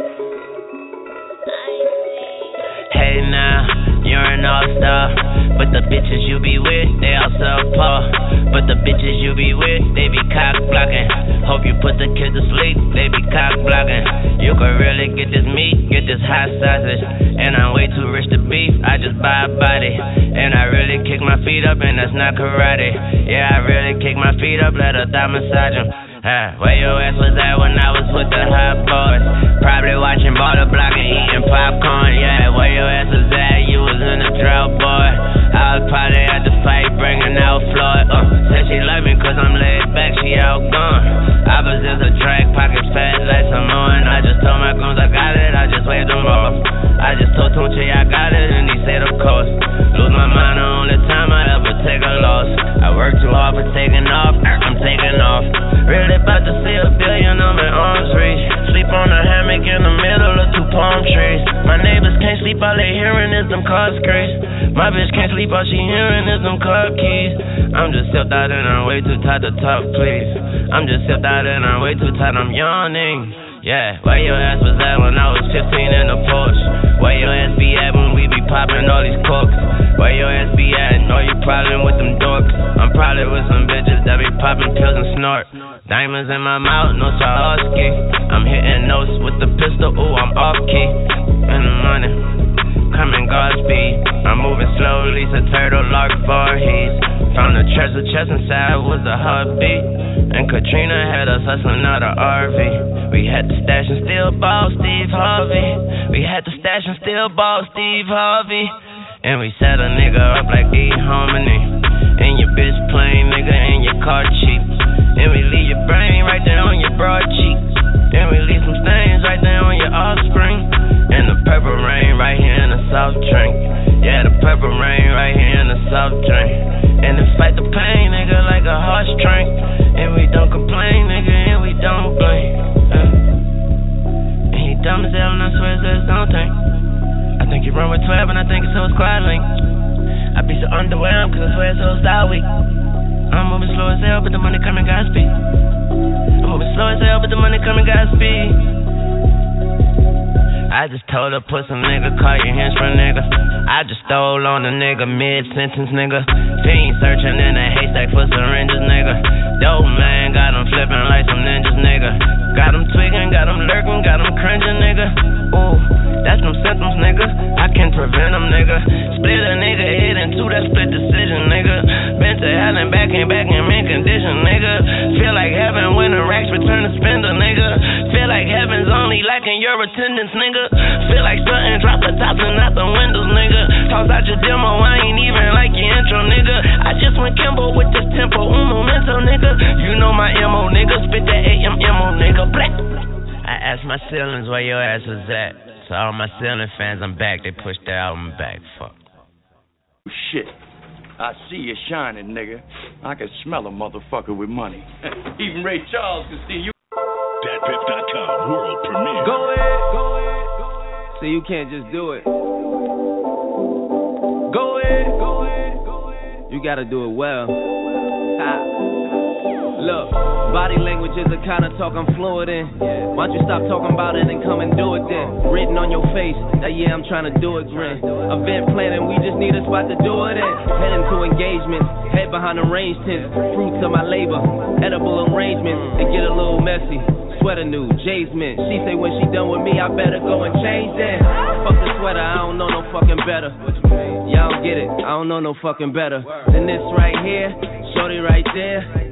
Hey now, you're an all-star. But the bitches you be with, they all subpar. But the bitches you be with, they be cock blocking. Hope you put the kids to sleep, they be cock blocking. You could really get this meat, get this hot sausage. And I'm way too rich to beef, I just buy a body. And I really kick my feet up, and that's not karate. Yeah, I really kick my feet up, let a thigh massage 'em. Uh, where your ass was at when I was with the hot boys? Probably watching Baller Block and eating popcorn. Yeah, where your ass was at? You was in a drought, boy. I was probably at the fight bringing out Floyd. Uh, said she love me cause I'm laid back, she out outgone. Opposites attract, pockets fat like Samoan. I just told my goons I got it, I just waved them off. I just told Tunechi I got it, and he said of course. Lose my mind the only time I ever take a loss. I work too hard for taking off, I'm taking off. Really about to see a billion on my arms reach. Sleep on a hammock in the middle of two palm trees. My neighbors can't sleep, all they hearing is them car screams. My bitch can't sleep, all she hearing is them car keys. I'm just stepped out and I'm way too tired to talk, please. I'm just stepped out and I'm way too tired, I'm yawning. Yeah, where your ass was at when I was 15 in the Porsche? Where your ass be at when we be popping all these corks? Where your ass be at? Know you problem with them dorks? I'm probably with some bitches that be popping pills and snort. Diamonds in my mouth, no Swarovski. I'm hitting notes with the pistol, ooh, I'm off key. And the money, coming Godspeed. I'm moving slowly, so turtle lark Voorhees. Found the treasure chest inside was a heartbeat. And Katrina had us hustling out of RV. We had to stash and still ball Steve Harvey. We had to stash and still ball Steve Harvey. And we set a nigga up like E Harmony. And your bitch plain, nigga, and your car cheap. And we leave your brain right there on your broad cheek. And we leave some stains right there purple rain right here in the soft drink. Yeah, the purple rain right here in the soft drink. And to fight the pain, nigga, like a heartstring. And we don't complain, nigga, and we don't blame. Uh. And he dumb as hell, and I swear it says don't think. I think you run with 12, and I think it's so squad. I be so underwhelmed, cause I swear it's so style weak. I'm moving slow as hell, but the money coming Godspeed. I'm moving slow as hell, but the money coming Godspeed. I just told her put some nigga, call your hands for nigga. I just stole on a nigga mid sentence nigga. Fiend searching in a haystack for syringes nigga. Dope man got him flipping like some ninjas nigga. Got him tweaking, got him lurking, got him cringing nigga. Ooh, that's them symptoms nigga. I can prevent them nigga. Split a nigga head in two, that split decision nigga. Been to hell and back and back in mint condition nigga. Feel like heaven when the racks return to spender nigga. Feel like heaven's only lacking your attendance nigga. Feel like something drop the tops and out the windows, nigga. Toss out your demo, I ain't even like your intro, nigga. I just went Kimbo with this tempo, un momento, nigga. You know my MO, nigga. Spit that AMMO, nigga. Black. I asked my ceilings where your ass was at. So all my ceiling fans, I'm back. They pushed the album back. Fuck. Oh, shit. I see you shining, nigga. I can smell a motherfucker with money. Even Ray Charles can see you. DatPiff.com world premiere. Go ahead, go ahead. Go ahead. So you can't just do it. Go ahead. Go ahead. Go ahead. You gotta do it well. Ha. Look, body language is the kind of talk I'm fluent in. Why don't you stop talking about it and come and do it then? Written on your face, that yeah, I'm trying to do it grin. Event planning, we just need a spot to do it in. Heading to engagements, head behind the range tents. Fruits of my labor, edible arrangements, and get a little messy. Sweater new, Jay's mint. She say when she done with me, I better go and change that. Fuck the sweater, I don't know no fucking better. Y'all don't get it, I don't know no fucking better. Than this right here, shorty right there.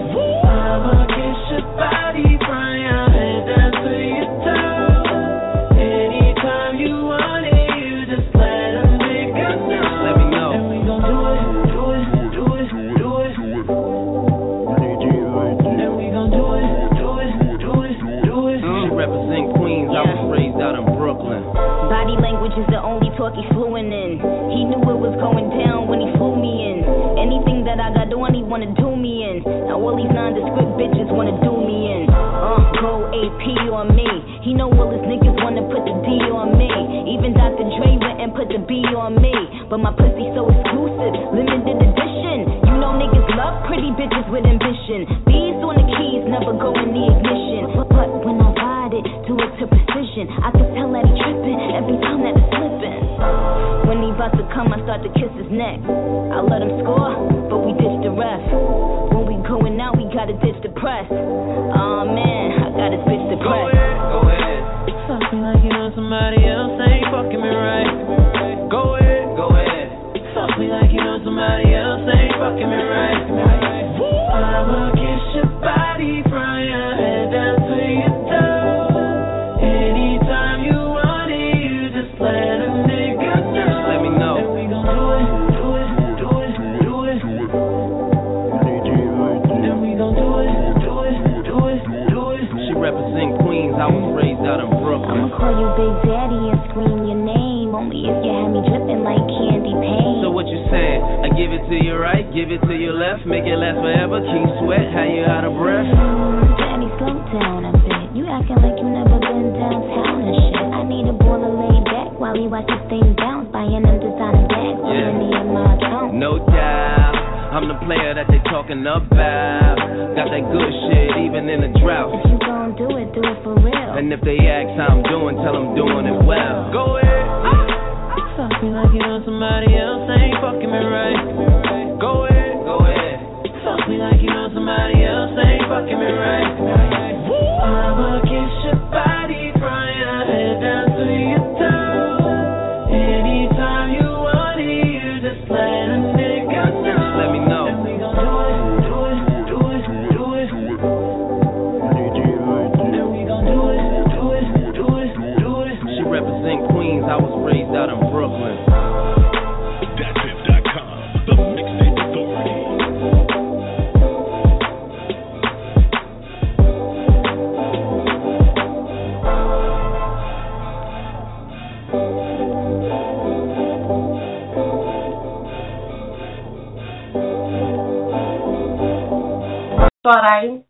Start out.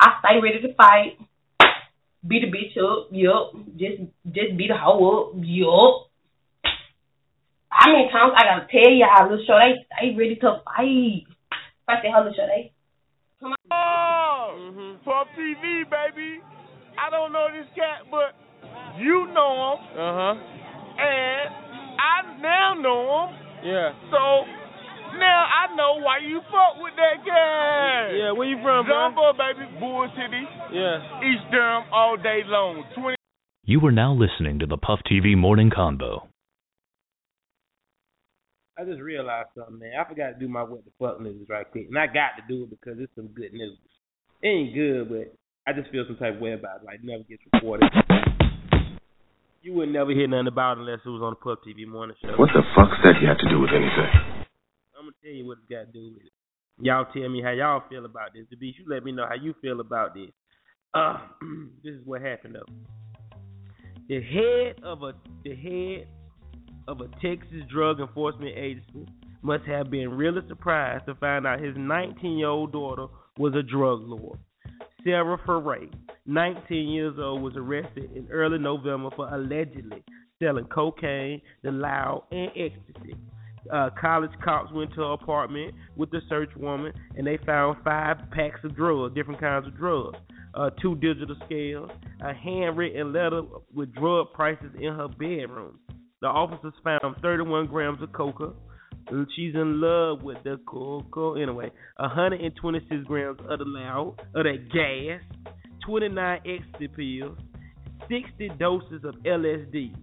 I stay ready to fight. Beat a bitch up, yup. Just just beat a hoe up, yup. How many times I gotta tell y'all, little show they they ready to fight. Fight the hell, little show they. Come on. Oh, Puff TV, baby. I don't know this cat, but you know him. Uh huh. And I now know him. Yeah. So now I know why you fuck with that guy. Yeah, where you from, bro? Jumbo, baby. Bull City. Yeah. East Durham all day long. 20. You are now listening to the Puff TV Morning Convo. I just realized something, man. I forgot to do my what the fuck news right quick, and I got to do it because it's some good news. It ain't good, but I just feel some type of way about it. Like, never gets reported. You would never hear nothing about it unless it was on the Puff TV morning show. What the fuck's that you have to do with anything? I'm gonna tell you what it's got to do with it. Y'all tell me how y'all feel about this. The beast, you let me know how you feel about this. Uh, this is what happened though. The head of a the head of a Texas drug enforcement agency must have been really surprised to find out his 19 year old daughter was a drug lord. Sarah Ferre, 19 years old, was arrested in early November for allegedly selling cocaine, the loud, and ecstasy. Uh, college cops went to her apartment with the search woman, and they found five packs of drugs, different kinds of drugs, uh, two digital scales, a handwritten letter with drug prices in her bedroom. The officers found 31 grams of coca. She's in love with the coca. Anyway, 126 grams of the loud, of that gas, 29 ecstasy pills, 60 doses of LSD.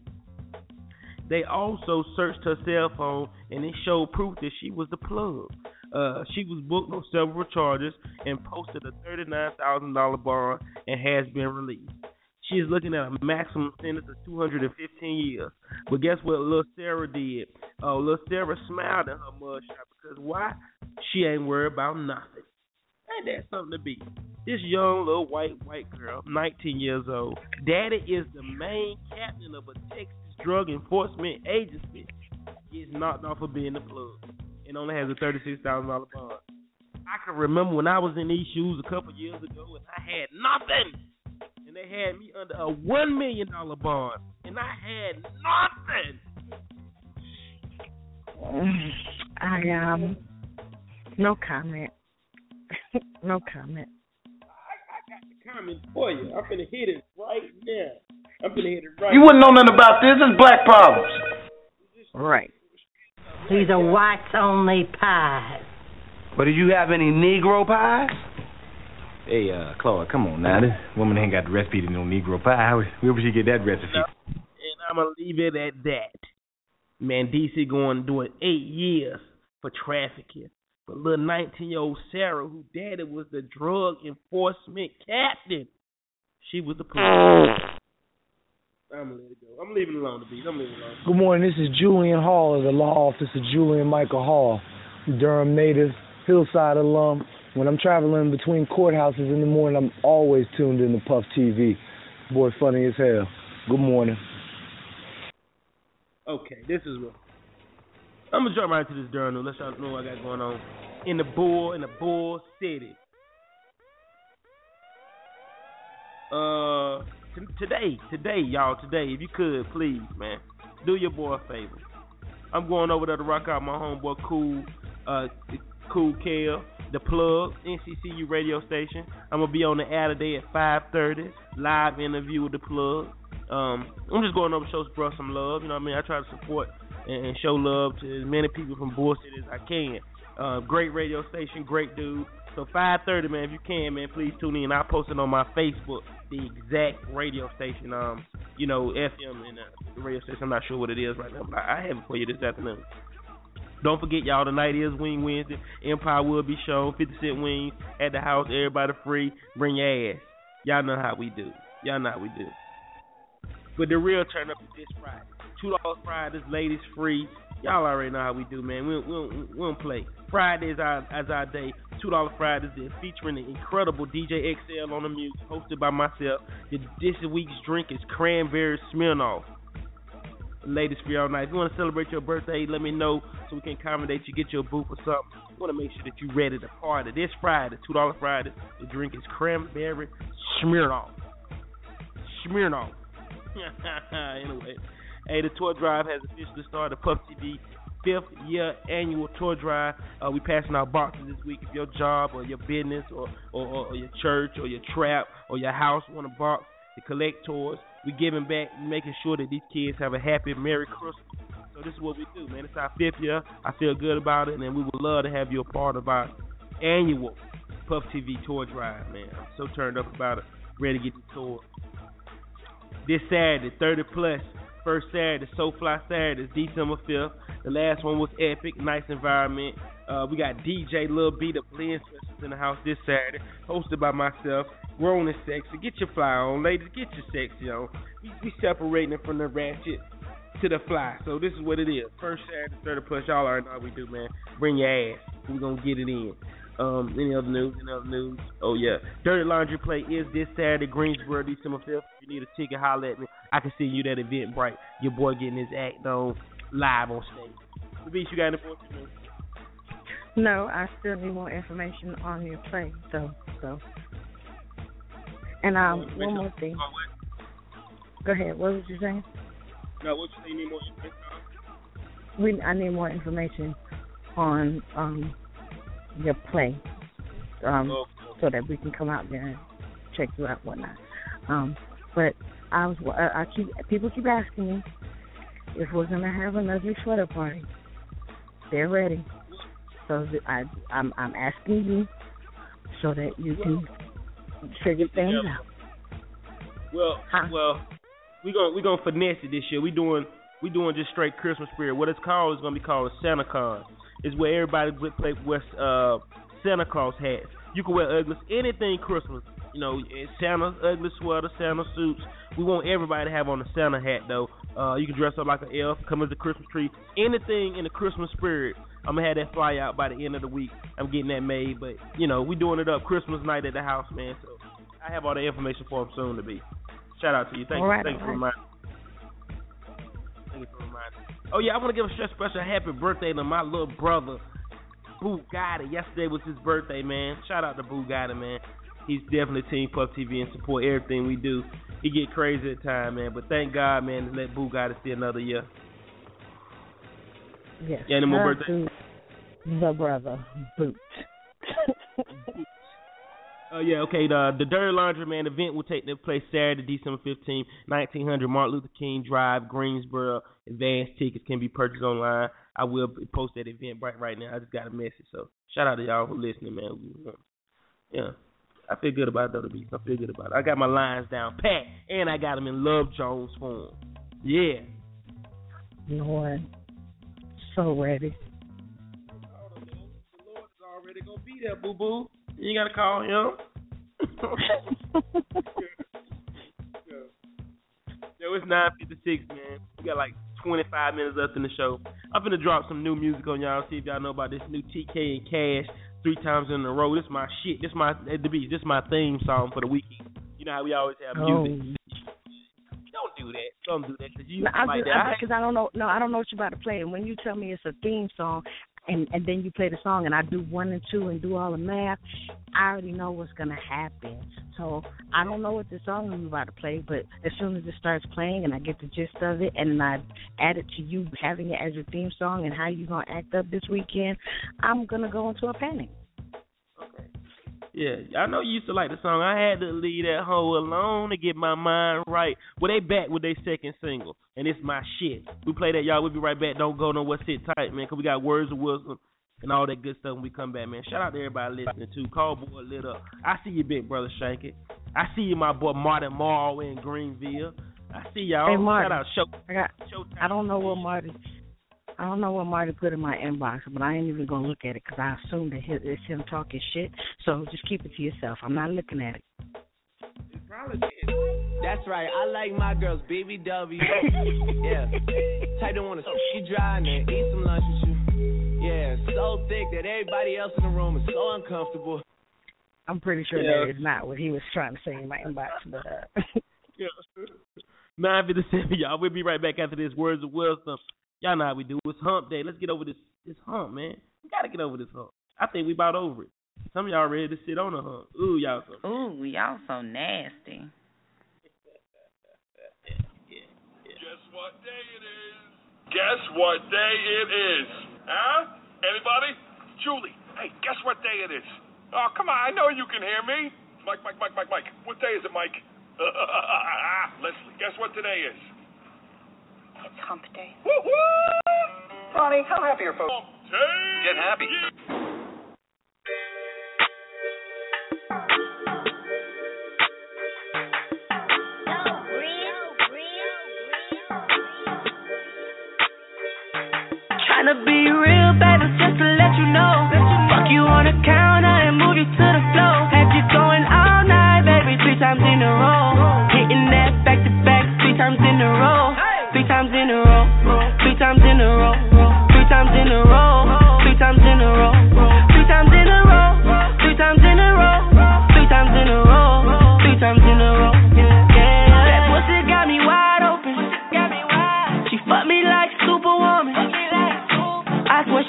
They also searched her cell phone and it showed proof that she was the plug. Uh, she was booked on several charges and posted a $39,000 bond and has been released. She is looking at a maximum sentence of 215 years. But guess what Lil Sarah did? Oh, Lil Sarah smiled in her mugshot because why? She ain't worried about nothing. Ain't that something to be? This young little white white girl, 19 years old, daddy is the main captain of a Texas drug enforcement agency, gets knocked off of being the plug and only has a $36,000 bond. I can remember when I was in these shoes a couple years ago and I had nothing. And they had me under a one million dollar bond. And I had nothing. I um no comment. no comment. I, I got the comment for you. I'm gonna hit it right now. I'm gonna hit it right You wouldn't know nothing about this. It's black problems. Right. These are whites only pies. But do you have any Negro pies? Hey, uh, Claude, come on now. This woman ain't got the recipe to no Negro pie. Where would she get that recipe? And I'm gonna leave it at that. Man, DC going doing eight years for trafficking. But little 19 year old Sarah, who daddy was the drug enforcement captain, she was the police. I'm gonna let it go. I'm leaving it alone to be. I'm leaving it alone. Good morning. This is Julian Hall of the law office of Julian Michael Hall, Durham native, Hillside alum. When I'm traveling between courthouses in the morning, I'm always tuned in to Puff TV. Boy, funny as hell. Good morning. Okay, this is what I'm gonna jump right into this journal. Let y'all know what I got going on in the bull in the bull city. Uh, today, today, y'all, today, if you could, please, man, do your boy a favor. I'm going over there to rock out my homeboy Cool, uh, Cool Kel, the plug, NCCU radio station. I'm gonna be on the air today at 5:30, live interview with the plug. Um, I'm just going over to show bro some love. You know what I mean? I try to support and, and show love to as many people from Bull City as I can. Uh, great radio station, great dude. So 5:30, man, if you can, man, please tune in. I'll post it on my Facebook, the exact radio station. Um, you know, FM and uh, radio station. I'm not sure what it is right now, but I, have it for you this afternoon. Don't forget, y'all, tonight is Wing Wednesday. Empire will be shown. 50 cent wings at the house. Everybody free. Bring your ass. Y'all know how we do. Y'all know how we do. But the real turn up is this Friday. Two dollars Fridays, ladies free. Y'all already know how we do, man. We we, we, don't play. Friday is our as our day. Two dollar Fridays is featuring the incredible DJ XL on the music, hosted by myself. The, this week's drink is cranberry Smirnoff. Ladies free all night. If you want to celebrate your birthday, let me know so we can accommodate you. Get you a booth or something. We want to make sure that you're ready to party. This Friday, two dollar Friday. The drink is cranberry Smirnoff. Smirnoff. anyway, hey, the tour drive has officially started. Puff TV fifth year annual tour drive. Uh, we passing out boxes this week. If your job or your business or, or, or your church or your trap or your house want a box to collect tours, we giving back, making sure that these kids have a happy Merry Christmas. So this is what we do, man. It's our fifth year. I feel good about it, and we would love to have you a part of our annual Puff TV tour drive, man. I'm so turned up about it. Ready to get the tour this Saturday, 30 plus. First Saturday, So Fly Saturday, December 5th. The last one was epic, nice environment. Uh, we got DJ Lil B, the Blend Sessions in the house this Saturday, hosted by myself. Grown and sexy. Get your fly on, ladies. Get your sexy on. We, we separating it from the ratchet to the fly. So this is what it is. First Saturday, 30 plus. Y'all already know how we do, man. Bring your ass. we going to get it in. Um, any other news? Any other news? Oh yeah, Dirty Laundry Play is this Saturday, Greensboro, December fifth. If you need a ticket, holler at me. I can see you that event bright. Your boy getting his act on live on stage. The beach, you got any more? No, I still need more information on your play. So, so. And um, one more thing. Go ahead. What was you saying? No, what you say? You need more information? We, I need more information on um your play, um, so that we can come out there and check you out, whatnot. Um, but I was, I I keep people keep asking me if we're gonna have an ugly sweater party. They're ready, so I I'm I'm asking you so that you can figure things Yeah. out. Well, well, we gonna we gonna finesse it this year. We doing we doing just straight Christmas spirit. What it's called is gonna be called a Santa Con. Is where everybody play wears uh Santa Claus hats. You can wear ugly anything Christmas. You know, Santa's ugly sweater, Santa suits. We want everybody to have on a Santa hat though. Uh, you can dress up like an elf, come as a Christmas tree, anything in the Christmas spirit. I'm gonna have that fly out by the end of the week. I'm getting that made, but you know, we doing it up Christmas night at the house, man. So I have all the information for him soon to be. Shout out to you. Thank All you. right, Thank you for right. reminding. Thank you for reminding. Oh yeah, I want to give a special, special happy birthday to my little brother. Bugatti. Yesterday was his birthday, man. Shout out to Bugatti, man. He's definitely Team Puff TV and support everything we do. He get crazy at time, man. But thank God, man, to let Bugatti see another year. Yes. Yeah, any more birthday? The brother, Boot. Oh yeah, okay. The the Dirty Laundry Man event will take place Saturday, December fifteenth, 1900 Martin Luther King Drive, Greensboro. Advanced tickets can be purchased online. I will post that event right right now. I just got a message, so shout out to y'all who listening, man. Yeah, I feel good about it, though. The beats, I feel good about it. I got my lines down pat, and I got them in Love Jones form. Yeah. Lord, so ready. The Lord's already gonna be there, boo boo. You ain't gotta call him. Yo, it's nine fifty six, man. We got like twenty five minutes left in the show. I'm gonna drop some new music on y'all. See if y'all know about this new TK and Cash three times in a row. This my shit. This my at the beach. This my theme song for the weekend. You know how we always have oh. music. Don't do that. Don't do that because you No, I like just, that. I- I don't know. No, I don't know what you're about to play. And when you tell me it's a theme song, and and then you play the song, and I do one and two and do all the math, I already know what's gonna happen. So I don't know what the song I'm about to play, but as soon as it starts playing and I get the gist of it, and I add it to you having it as your theme song and how you gonna act up this weekend, I'm gonna go into a panic. Okay. Yeah, I know you used to like the song. I had to leave that hoe alone to get my mind right. Well, they back with their second single, and it's my shit. We play that, y'all. We'll be right back. Don't go nowhere. Sit tight, man, because we got words of wisdom and all that good stuff when we come back, man. Shout out to everybody listening, too. Call boy lit up. I see you, big brother Shank it. I see you, my boy Martin Marl in Greenville. I see y'all. Hey, Martin. Shout out Show. I got. I don't know what Marty. I don't know what Marty put in my inbox, but I ain't even gonna look at it because I assume that hi- it's him talking shit. So just keep it to yourself. I'm not looking at it. That's right. I like my girls BBW. yeah. Type don't wanna she dry and then eat some lunch with you. Yeah, so thick that everybody else in the room is so uncomfortable. I'm pretty sure Yeah. that is not what he was trying to say in my inbox, but uh, Yeah. Nine fifty seven, y'all. We'll be right back after this. Words of wisdom. Y'all know how we do. It's hump day. Let's get over this this hump, man. We gotta get over this hump. I think we about over it. Some of y'all ready to sit on the hump. Ooh, y'all so Ooh, y'all so nasty. Guess what day it is? Guess what day it is? Huh? Anybody? Julie, hey, guess what day it is? Oh, come on, I know you can hear me. Mike, Mike, Mike, Mike, Mike. What day is it, Mike? Leslie, guess what today is? It's hump day. Woo-hoo! Ronnie, how happy are folks? Get happy.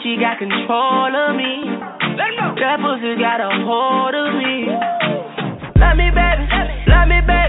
She got control of me. That pussy got a hold of me. Love me, baby. Love me, baby.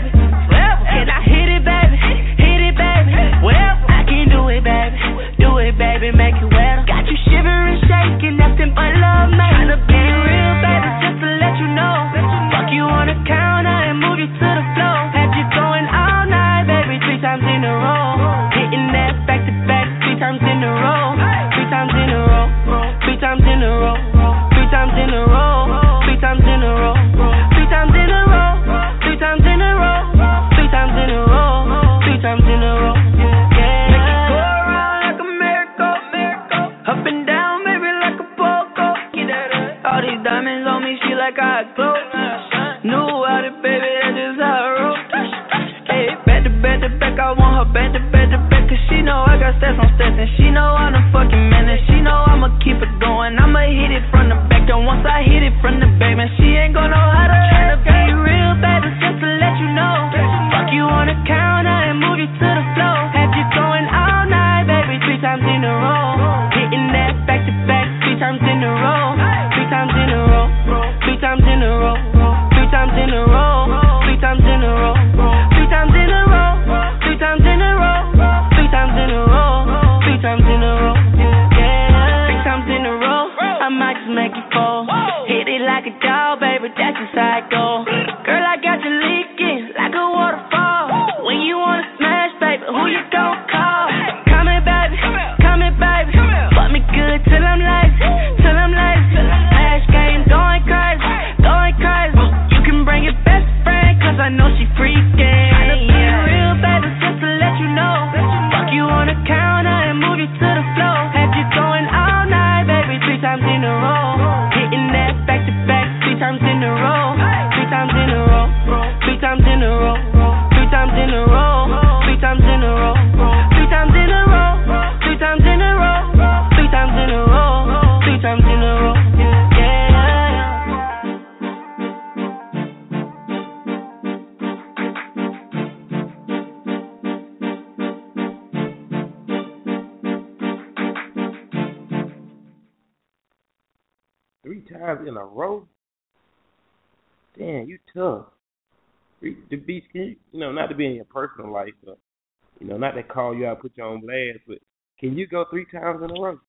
Know, not to call you out, put you on blast, but can you go three times in a row?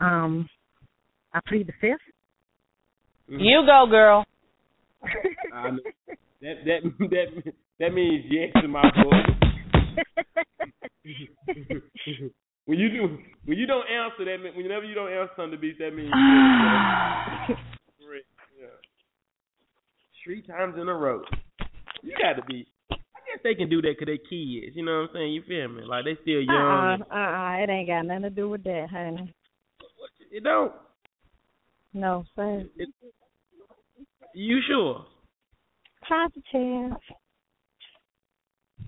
Um, I plead the fifth. You go, girl. I know. that that that that means yes to my boy. when you do when you don't answer that mean- whenever you don't answer something to beast, that means yes. Yeah. Three times in a row. You got to be. I guess they can do that because they kids. You know what I'm saying? You feel me? Like they still young. Uh uh uh. It ain't got nothing to do with that, honey. It don't. No, sir. It, you sure? Positive.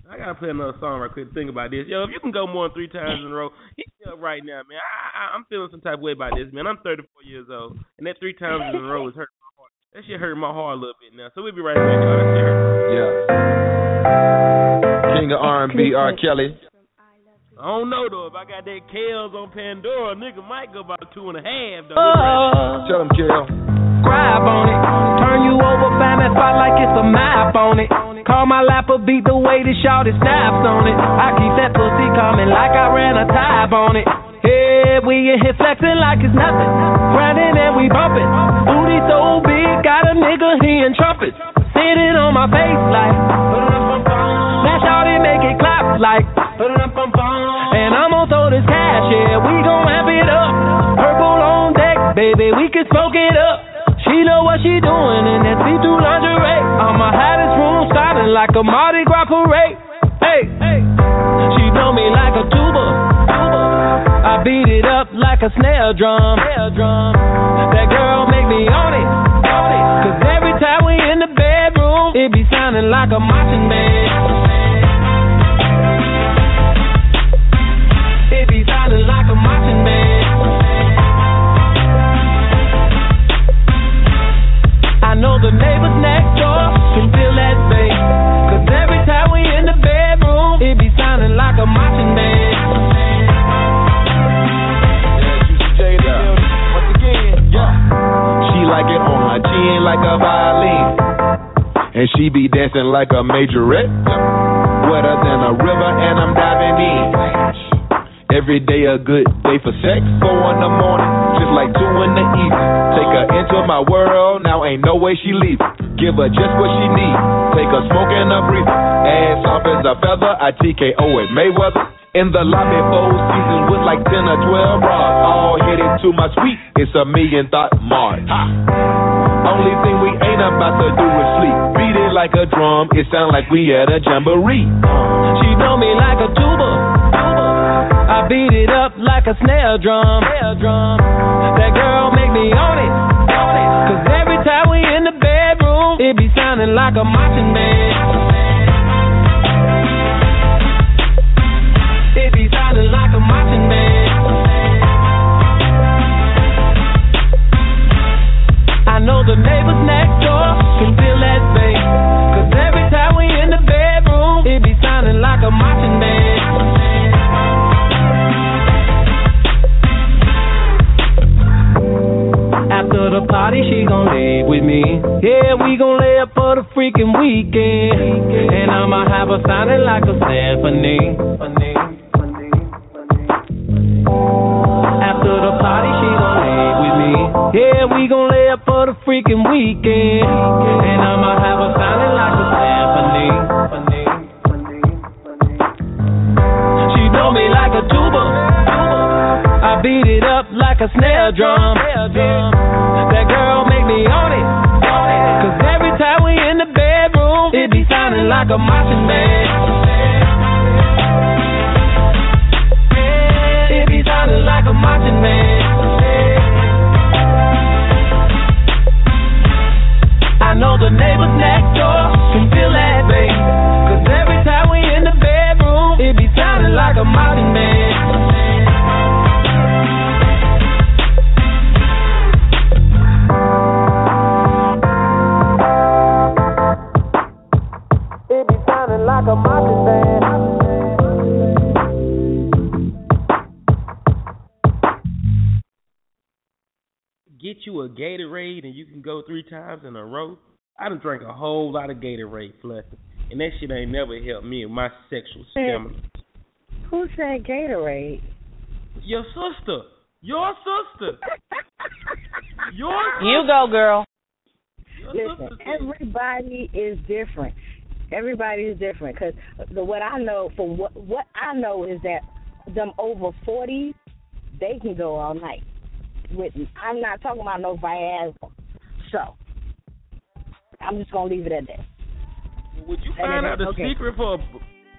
I gotta play another song right quick. to Think about this, yo. If you can go more than three times in a row, hit me up right now, man. I, I, I'm feeling some type of way about this, man. I'm 34 years old, and that three times in a row is hurting my heart. That shit hurt my heart a little bit now. So we'll be right back. y'all. That shit hurt. Yeah. King of R&B, R. Kelly. I don't know though. If I got that Kales on Pandora, nigga might go about two and a half though. Oh. Tell him, Kel. Grab on it. Turn you over, find that spot like it's a map on it. Call my lap lapper, beat the way the shorty snaps on it. I keep that pussy coming like I ran a tab on it. Yeah, we in here flexing like it's nothing. Grinding and we bumping. Booty so big, got a nigga hearing trumpets. Sitting on my face like. That shorty make it clap like. And I'm gonna throw this cash, yeah, we gon' amp it up. Purple on deck, baby, we can smoke it up. She know what she doing in that see-through lingerie. I'm a hottest room styling like a Mardi Gras parade. Hey, hey, she know me like a tuba. I beat it up like a snare drum. That girl make me it. On it. Cause every time we in the bedroom, it be sounding like a marching band. Dancing like a majorette. Wetter than a river, and I'm diving in. Every day a good day for sex. Four in the morning, just like two in the evening. Take her into my world, now ain't no way she leaving. Give her just what she need. Take her smoking a breather. Ass soft as a feather, I TKO at Mayweather. In the lobby, four seasons with like 10 or 12 bras. All headed to my suite, it's a million thought march. Only thing we ain't about to do is sleep. Beat it like a drum, it sound like we at a jamboree. She know me like a tuba. Beat it up like a snare drum. Snare drum. That girl make me on it. On it. Cause every time we in the bedroom, it be sounding like a marching band. It be sounding like a marching band. I know the neighbors next door can Party, she gon' leave with me. Yeah, we gon' lay up for the freaking weekend. And I'ma have her sounding like a symphony. After the party, she gon' leave with me. Yeah, we gon' lay up for the freaking weekend. And I'ma have her sounding like a symphony. She know me like a tuba. I beat it up like a snare drum. That girl make me on it. Cause every time we in the bedroom, it be sounding like a marching band. It be sounding like a marching band. I know the neighbors next door can feel that bass. Cause every time we in the bedroom, it be sounding like a marching band. Get a Gatorade and you can go three times in a row. I done drank a whole lot of Gatorade, Fluffy, and that shit ain't never helped me with my sexual stamina. Who said Gatorade? Your sister, your sister, your You go, girl. Listen, everybody is different. Everybody is different because the what I know for what what I know is that them over forty, they can go all night. With I'm not talking about no Viagra. So I'm just gonna leave it at that. Would you find out the okay. secret for? A,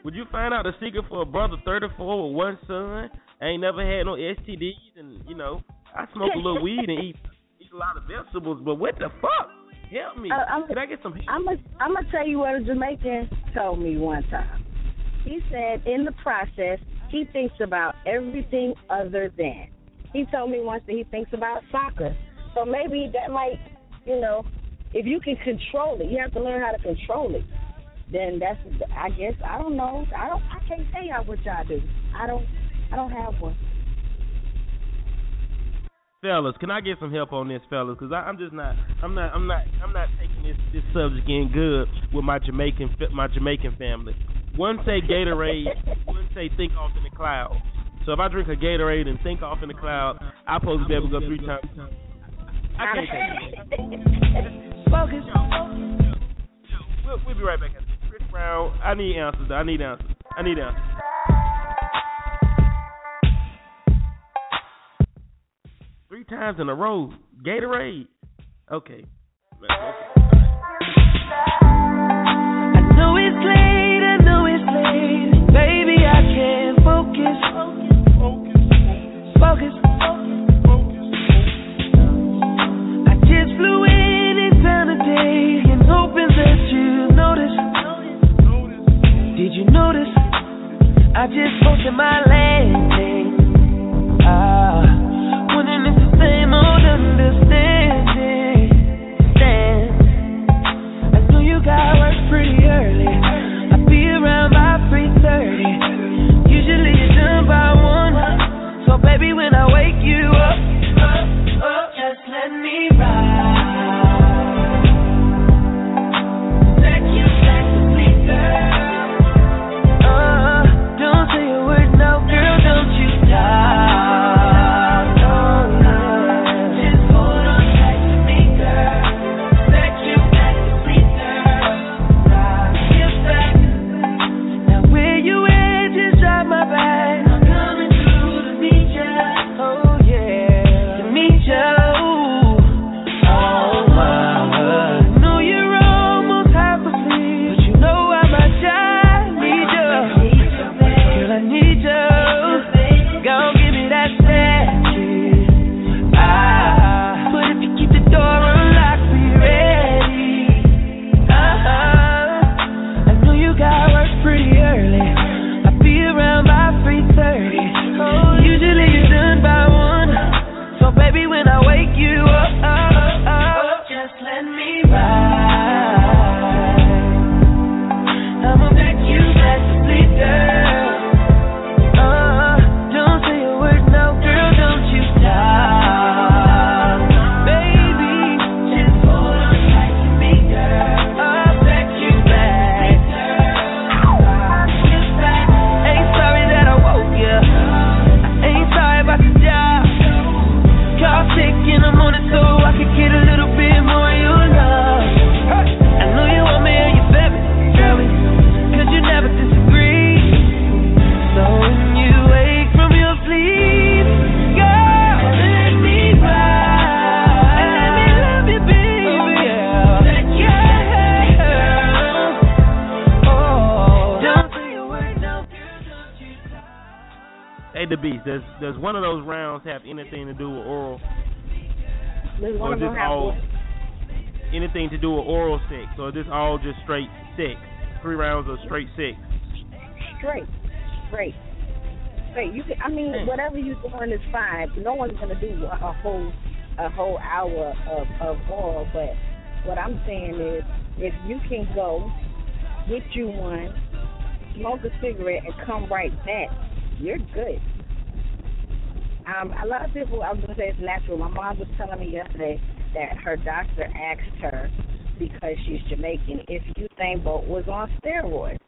would you find out the secret for a brother 34 with one son? Ain't never had no STDs, and you know, I smoke a little weed and eat eat a lot of vegetables. But what the fuck? Help me. Uh, Can I get some? I'm gonna I'm gonna tell you what a Jamaican told me one time. He said in the process he thinks about everything other than. He told me once that he thinks about soccer. So maybe that might, you know, if you can control it, you have to learn how to control it. Then that's I guess I don't know. I don't I can't tell y'all what y'all do. I don't I don't have one. fellas, can I get some help on this, fellas? Because I'm just not, I'm not, I'm not, I'm not taking this this subject in good with my Jamaican my Jamaican family. One say Gatorade, one say think off in the cloud. So if I drink a Gatorade and think off in the cloud, I'm supposed to be able to go three times. I can't take it. Focus. We'll, we'll be right back. Chris Brown, I need answers. though. I need answers. I need answers. Three times in a row, Gatorade. Okay. I know it's late, I know it's late. Baby, I can't focus. I just flew in day and hoping that you notice. Did you notice? I just posted my landing. Ah, wondering if the same old understanding. I you got work pretty early. So baby, when I wake you up, up, up, just let me ride. Does one of those rounds have anything to do with oral? Does one or of them just have all anything to do with oral sex, or is this all just straight sex? Three rounds of straight sex. straight, straight, straight. You can, I mean, whatever you're doing is fine. No one's gonna do a a whole a whole hour of of oral. But what I'm saying is, if you can go get you one, smoke a cigarette, and come right back, you're good. Um, a lot of people, I was gonna say it's natural. My mom was telling me yesterday that her doctor asked her because she's Jamaican if Usain Bolt was on steroids.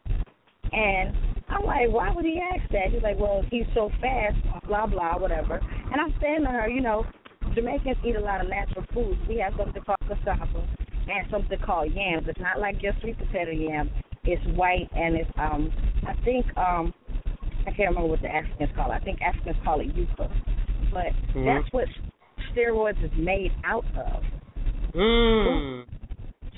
And I'm like, why would he ask that? He's like, well, he's so fast, blah, blah, whatever. And I'm saying to her, you know, Jamaicans eat a lot of natural foods. We have something called cassava and something called yams. It's not like your sweet potato yam. It's white and it's, um, I think, um, I can't remember what the Africans call it. I think Africans call it yuca. But Mhm. that's what steroids is made out of. Mm.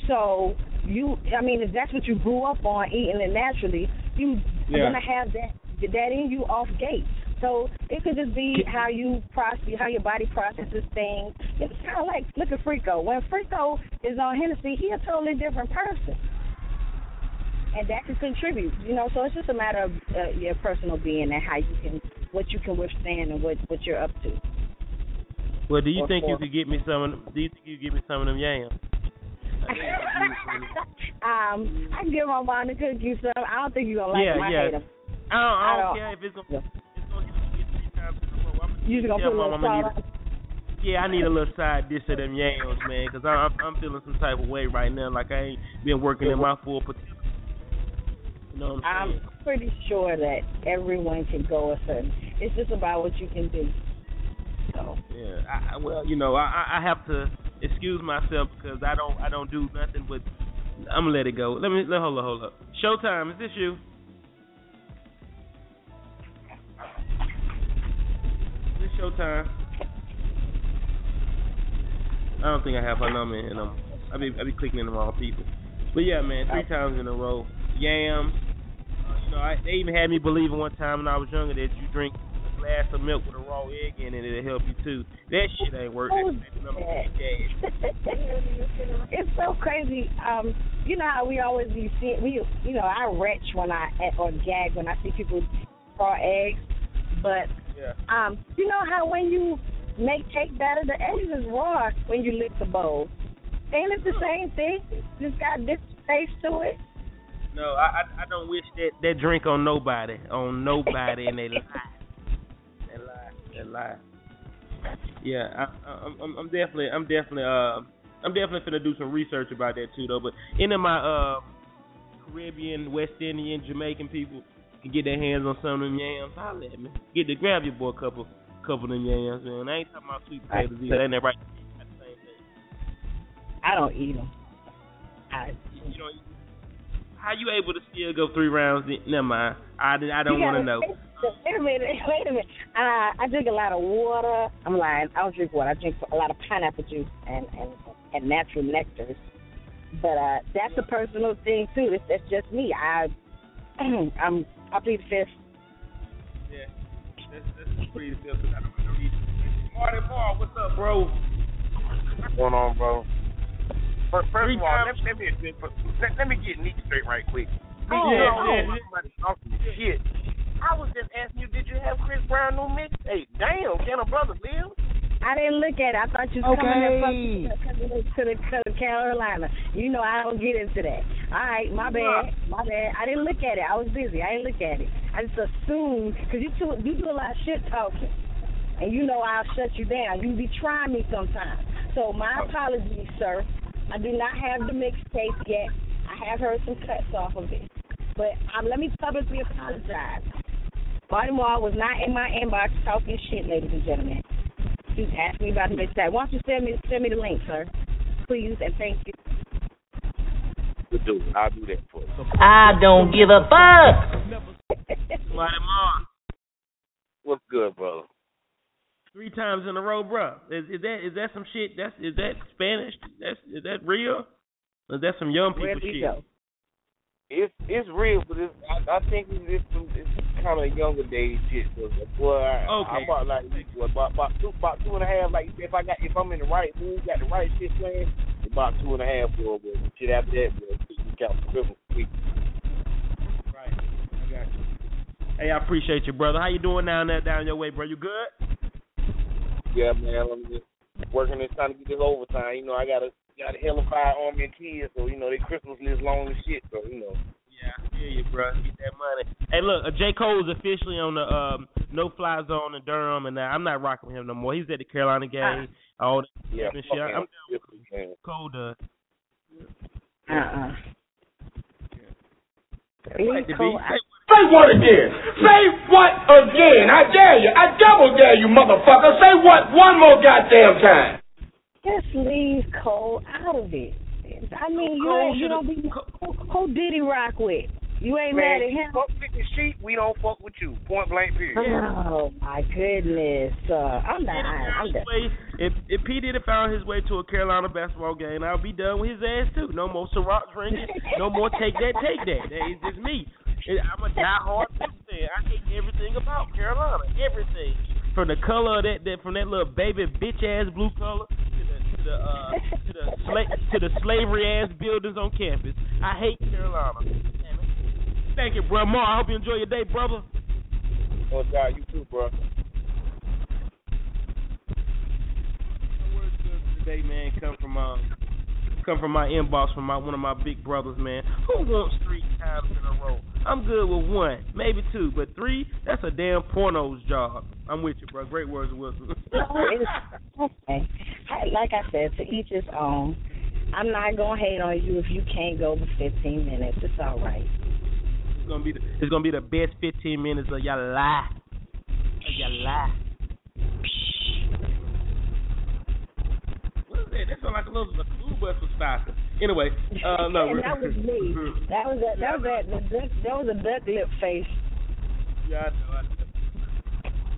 So you, I mean, if that's what you grew up on eating it naturally, you Yeah. are gonna have that that in you off gate. So it could just be how you process, how your body processes things. It's kind of like look at Frico. When Frico is on Hennessy, he a totally different person, and that can contribute. You know, so it's just a matter of uh, your personal being and how you can, what you can withstand and what what you're up to. Well, do you Or think you could get me some? Of them, do you think you could get me some of them yams? um, I can give my mom to cook you some. I don't think you're gonna like yeah, them. I yeah. hate them. I don't, I I don't don't- care if it's gonna. It's gonna hit three times in a row. I'm You gonna yeah, put a Mom, little I'm gonna salt need on. Yeah, I need a little side dish of them yams, man, because I'm I'm feeling some type of way right now, like I ain't been working in my full potential. You know what I'm saying? I'm pretty sure that everyone can go a certain. It's just about what you can do. So Yeah, I, well, you know, I I have to excuse myself because I don't I don't do nothing but I'm gonna let it go. Let me let hold up, hold up. Showtime, is this you? Is this Showtime? I don't think I have her number in them. I be I be clicking in the wrong people. But yeah, man, three times in a row. Yams. Know, I, they even had me believing one time when I was younger that you drink a glass of milk with a raw egg in it, it'll help you too. That shit ain't work. That shit number one gas. it's so crazy. Um, you know how we always be seeing we you know, I retch when I or gag when I see people raw eggs. But Yeah. um, you know how when you make cake batter, the eggs is raw when you lick the bowl. Ain't it the same thing? Just got different taste to it. No, I, I don't wish that that drink on nobody, on nobody, and they lie, they lie, they lie. Yeah, I, I, I'm I'm definitely I'm definitely uh I'm definitely finna do some research about that too though. But any of my uh Caribbean, West Indian, Jamaican people can get their hands on some of them yams, holla at me. Get to grab your boy a couple couple of them yams, man. I ain't talking about sweet potatoes either. Ain't that right. I don't eat them. I You know, how you able to still go three rounds? Never mind. I I don't want to gotta- know. Wait a minute, wait a minute. Uh, I drink a lot of water. I'm lying. I don't drink water. I drink a lot of pineapple juice and and, and natural nectars. But uh, that's a personal thing too. That's, that's just me. I I'm I plead the fifth. Yeah, that's that's pretty simple. I don't know read. Marty Paul, what's up, bro? What's going on, bro? First, first of all, let, let me let, let me get Nick straight right quick. Nick, Oh, you yeah, don't yeah, yeah. talking shit. I was just asking you, did you have Chris Brown new mix? Hey, damn, can a brother live? I didn't look at it. I thought you was coming Okay. there from to the, to the to the Carolina. You know I don't get into that. All right, my bad, my bad. I didn't look at it. I was busy. I didn't look at it. I just assumed because you too, you do a lot of shit talking, and you know I'll shut you down. You be trying me sometimes. So my oh. apologies, sir. I do not have the mixtape yet. I have heard some cuts off of it, but um, let me publicly apologize. Baltimore was not in my inbox talking shit, ladies and gentlemen. He's asking me about the mixtape. Why don't you send me send me the link, sir? Please and thank you. Good dude. I'll do that for you. I don't give a fuck. Somebody more. What's good, brother? Three times in a row, bro. Is, is that is that some shit? That's is that Spanish? That's is that real? Or is that some young people shit? go? It's it's real, but it's, I, I think it's it's, some, it's kind of younger days shit. So, boy, I, Okay. I'm about like what, about about two about two and a half. Like if I got if I'm in the right mood, got the right shit playing, about two and a half. Boy, but shit after that, boy, you count the Christmas. Right. I got you. Hey, I appreciate you, brother. How you doing down there, down your way, bro? You good? Yeah, man. I'm just working this trying to get this overtime. You know, I got a got a hell of a fire army and kids, so you know they Christmas list long as shit. So you know. Yeah, I feel you, bro. Get that money. Hey, look, uh, J. Cole is officially on the um, no fly zone in Durham, and uh, I'm not rocking with him no more. He's at the Carolina game. All that Yeah, and shit. I'm down with Man. Cole does. Uh-uh. Like the Cole, beat. I- Say what again? Say what again? I dare you. I double dare you, motherfucker. Say what one more goddamn time. Just leave Cole out of it. I mean, you Cole ain't, you don't be who, who did he rock with? You ain't Man, mad at him? fuck with the sheep, we don't fuck with you. Point blank period. Oh my goodness, uh, I'm not. I'm His done. If if P Diddy found his way to a Carolina basketball game, I'll be done with his ass too. No more Ciroc drinking. No more take that, take that. That is just me. It- I'm a diehard Pistons fan. I hate everything about Carolina. Everything from the color of that, that from that little baby bitch ass blue color to the to the uh, to the sla- to the slavery ass buildings on campus. I hate Carolina. Damn it. Thank you, bro. Mar, I hope you enjoy your day, brother. Oh God, you too, bro. words good today, man, come from um, come from my inbox from my one of my big brothers, man. Who wants three times in a row? I'm good with one, maybe two, but three, that's a damn porno's job. I'm with you, bro. Great words of wisdom. Okay. Like I said, to each his own. I'm not gonna hate on you if you can't go for 15 minutes. It's all right. it's gonna be the, it's gonna be the best 15 minutes of your life. Of your life. What is that? Sounds like a little a school bus was stopping. Anyway, uh, no. that was me. That was a, that was that the duck, that was a duck lip face. Yeah, I know. I know.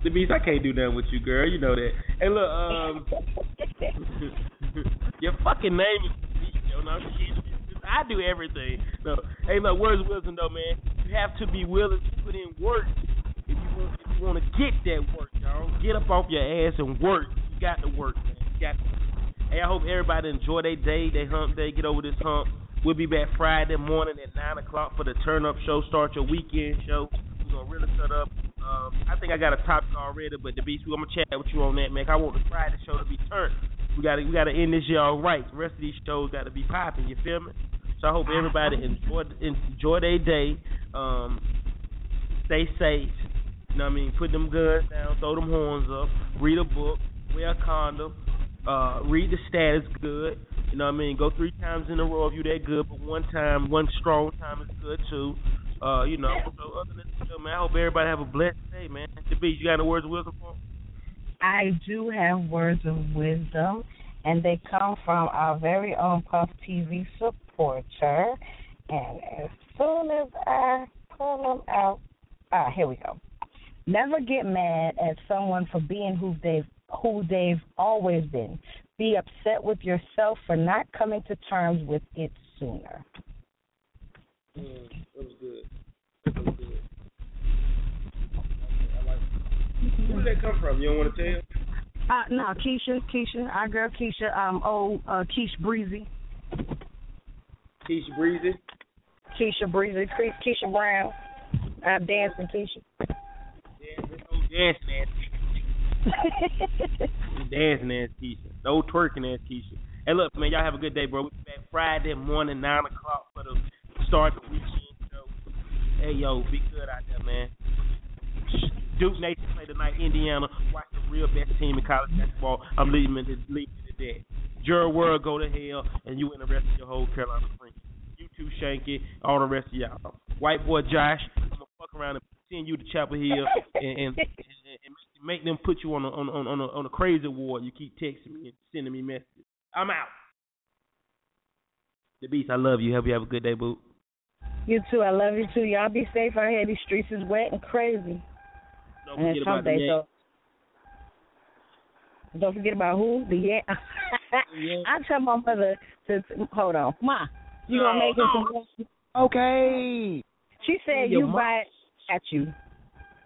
The beast, I can't do nothing with you, girl. You know that. Hey, look, um, your fucking name is Beast, yo. No. I do everything. No, hey, look, words of wisdom, though, man. You have to be willing to put in work if you want. If you want to get that work, y'all. Get up off your ass and work. You got to work, man. You got to. Hey, I hope everybody enjoy their day, their hump day, get over this hump. We'll be back Friday morning at 9 o'clock for the Turn Up Show. Start your weekend show. We're going to really set up. Um, I think I got a topic already, but the beast, I'm going to chat with you on that, man. I want the Friday show to be turned. We got to we got to end this year all right. The rest of these shows got to be popping, you feel me? So I hope everybody enjoy enjoy their day. Um, stay safe. You know what I mean? Put them guns down, throw them horns up, read a book, wear a condom, uh, read the status good. You know what I mean? Go three times in a row if you that good, but one time, one strong time is good too. Uh, you know, so other than that, man, I hope everybody have a blessed day, man. The beast, you got any words of wisdom for? I do have words of wisdom, and they come from our very own Puff TV supporter. And as soon as I pull them out, ah, here we go. Never get mad at someone for being who they've who they've always been. Be upset with yourself for not coming to terms with it sooner. Mm, that was good. That was good. I like it. Where did that come from? You don't want to tell? Uh, no, Keisha, Keisha, our girl Keisha, um, old uh, Keisha Breezy, Keisha Breezy. Keisha Breezy, Ke- Keisha Brown, I'm dancing Keisha. Yeah, this old dancing ass Keisha. Dancing ass Keisha. Old twerking ass Keisha. Hey, look, man, y'all have a good day, bro. Be back Friday morning, 9 o'clock for the start of the weekend show. Hey, yo, be good out there, man. Duke Nation play tonight, Indiana. Watch the real best team in college basketball. I'm leaving it, leaving it at that. Gerald World go to hell, and you and the rest of your whole Carolina Springs. You too, Shanky, all the rest of y'all. White boy Josh, I'm gonna fuck around and send you to Chapel Hill and, and, and, and make, make them put you on a on a, on a on a crazy ward. You keep texting me and sending me messages. I'm out. The beast, I love you. Hope you have a good day, boo. You too. I love you too. Y'all be safe out here. These streets is wet and crazy. Don't and forget it's about hump the day, so don't forget about who the yeah. I tell my mother to hold on, ma. You gonna No, make it some? Okay. She said Your you mo- buy it at you.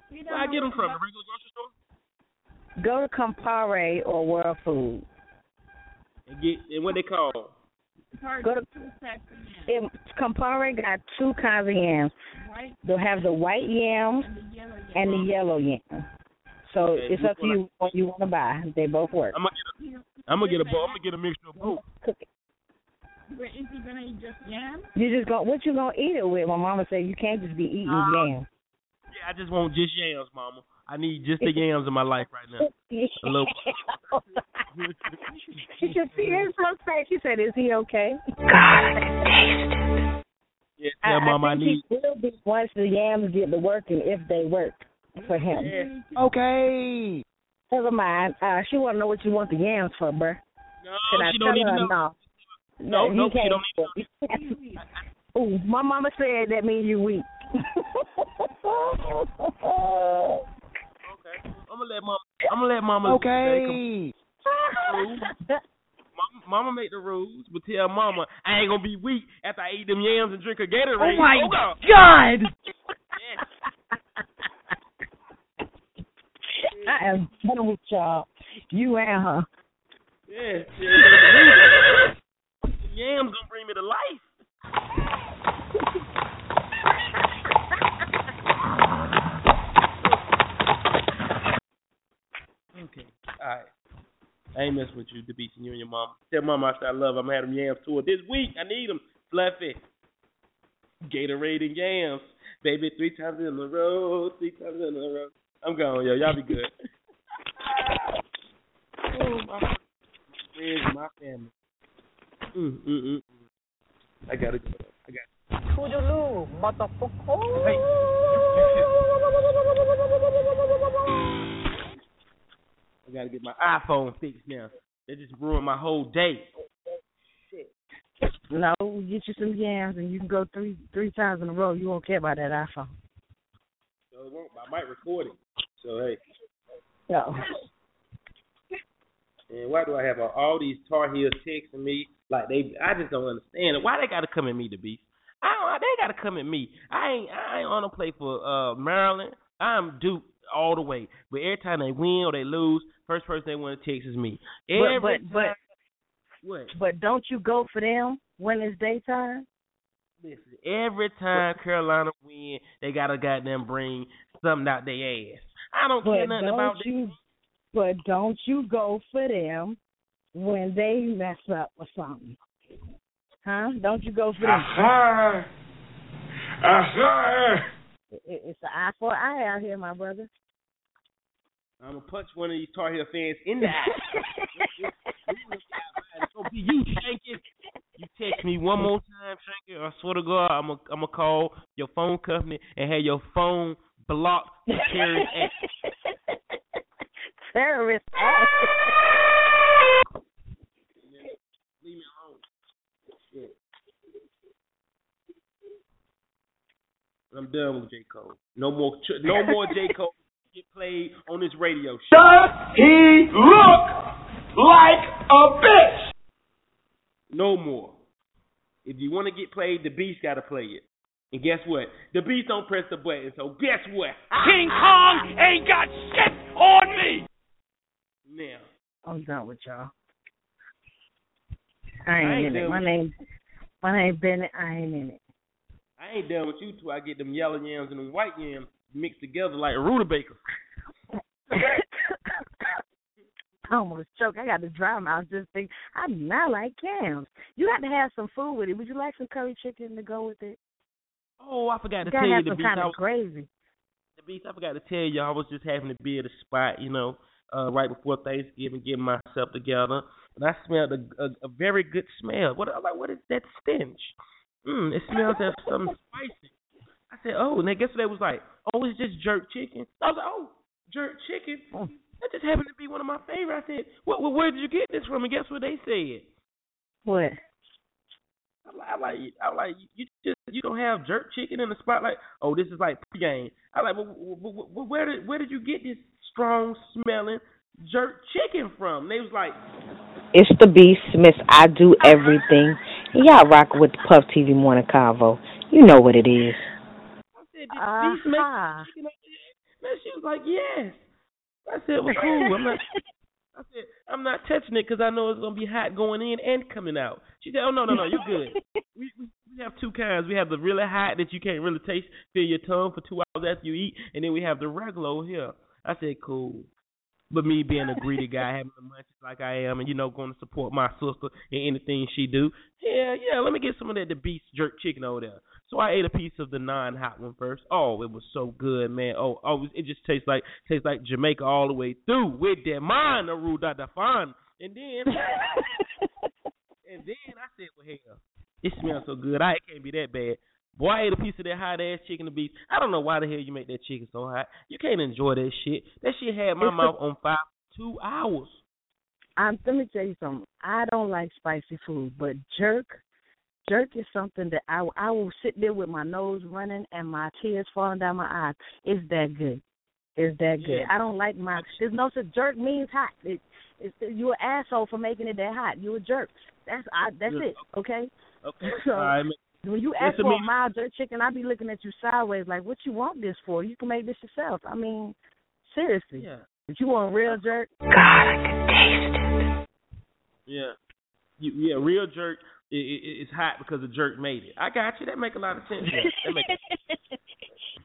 Where I get them from? The regular grocery store? Go to Compare or World Food. And get and what they call? Go to it, Compare got two kinds of yams. They'll have the white yams and the yellow yam. So Okay, it's up to one I- you what you want to buy. They both work. I'm gonna get a, I'm gonna get a bowl. I'm gonna get a mixture of both. Cook it. But is he gonna eat just yam? You just go. What you gonna eat it with? My mama said you can't just be eating Uh, yams. Yeah, I just want just yams, mama. I need just the yams in my life right now. A little. she should see his look face. She said, "Is he okay?" God, I, can taste it. tell mama I, I need. he will be once the yams get to working, if they work for him. Okay. Never mind. Uh, she want to know what you want the yams for, bruh. No, Can I she tell don't need to know. no? No, he no, she can't. don't need Ooh, my mama said that means you weak. Okay, I'm gonna let mama. I'm gonna let mama. Okay. Mama, mama make the rules, but tell mama I ain't gonna be weak after I eat them yams and drink a Gatorade. Oh my God! God! I am done with y'all. You and her. Yeah, yeah, the yams gonna bring me to life. Okay, all right. I ain't messing with you, the beast and you and your mom. Tell mom I said I love her. I'm gonna have them yams tour this week. I need them. Fluffy. Gatorade and yams. Baby, three times in a row, three times in a row. I'm gone, yo. Y'all be good. oh, my friends my family. Mm, mm, mm, mm. I gotta go. I got Toodaloo, motherfucker. Hey. I gotta get my iPhone fixed now. They just ruined my whole day. No, get you some yams and you can go three three times in a row. You won't care about that iPhone. So it won't, I might record it. So hey. No. And why do I have all, all these Tar Heels texting me? Like they, I just don't understand it. Why they got to come at me, the beast? I don't. They got to come at me. I ain't. I ain't on to play for uh Maryland. I'm Duke all the way. But every time they win or they lose, first person they want to text is me. Every but but but what? but don't you go for them when it's daytime? Listen, every time Carolina win, they gotta goddamn bring something out their ass. I don't But care nothing don't about you but don't you go for them when they mess up or something. Huh? Don't you go for them. Aha. Aha. It- It's an eye for an eye out here, my brother. I'm gonna punch one of these Tar Heel fans in the eye. It's gonna be you, Shanky. You text me one more time, Shanky. I swear to God, I'm gonna I'm gonna call your phone company and have your phone blocked for terrorist act. Terrorist act. Leave me alone. Shit. I'm done with J Cole. No more, ch- no more J Cole get played on this radio show. Does he look like a bitch? No more. If you want to get played, the Beast got to play it. And guess what? The Beast don't press the button. So guess what? King Kong ain't got shit on me. Now, oh, I'm done with y'all. I ain't, I ain't in it. My name my name Bennett, I ain't in it. I ain't done with you till I get them yellow yams and them white yams mixed together like a rutabaga. I almost choked. I got to dry mouth just think I do not like yams. You got to have some food with it. Would you like some curry chicken to go with it? Oh, I forgot to tell you the kind I of was, gravy. the Beast. I forgot to tell you. I was just having to be at a spot, you know, uh, right before Thanksgiving, getting myself together, and I smelled a, a, a very good smell. What I'm like? What is that stench? Mm, it smells of something spicy. I said, oh, and then guess what they was like? Oh, it's just jerk chicken. I was like, oh, jerk chicken. Oh. That just happened to be one of my favorites. I said, "What? what where did you get this from?" And guess what they said? What? I'm like, I'm like, I'm like, you just you don't have jerk chicken in the spotlight. Oh, this is like pregame. I'm like, well, well, well, where did where did you get this strong smelling jerk chicken from? They was like, It's the Beast, Miss I Do Everything. Y'all rock with the Puff TV Morning Convo. You know what it is. I said, did Beast make Uh-huh. chicken up there? Man, she was like, yes. I said, well, cool. I'm not. I said, I'm not touching it because I know it's gonna be hot going in and coming out. She said, oh no, no, no, you're good. we, we we have two kinds. We have the really hot that you can't really taste, feel your tongue for two hours after you eat, and then we have the regular over here. I said, cool. But me being a greedy guy, having the munchies like I am, and you know, going to support my sister in anything she do. Yeah, yeah. Let me get some of that the beast jerk chicken over there. So I ate a piece of the non-hot one first. Oh, it was so good, man. Oh, oh, it just tastes like tastes like Jamaica all the way through with that Aru da da fan. And then, and then I said, well, hell, it smells so good. I it can't be that bad. Boy, I ate a piece of that hot ass chicken to beef. I don't know why the hell you make that chicken so hot. You can't enjoy that shit. That shit had my It's a- mouth on fire for two hours. I'm, let me tell you something. I don't like spicy food, but jerk, jerk is something that I I will sit there with my nose running and my tears falling down my eyes. It's that good. It's that good. Yeah. I don't like my. There's no such jerk means hot. It, it's you're an asshole for making it that hot. You a jerk. That's I. That's it. Okay. Okay. So all right. When you ask Listen, for a mild jerk chicken, I be looking at you sideways like, what you want this for? You can make this yourself. I mean, seriously. Yeah. If you want real jerk, God, I can taste it. Yeah. You, yeah, real jerk i i is hot because the jerk made it. I got you. That make a lot of sense. Now. That make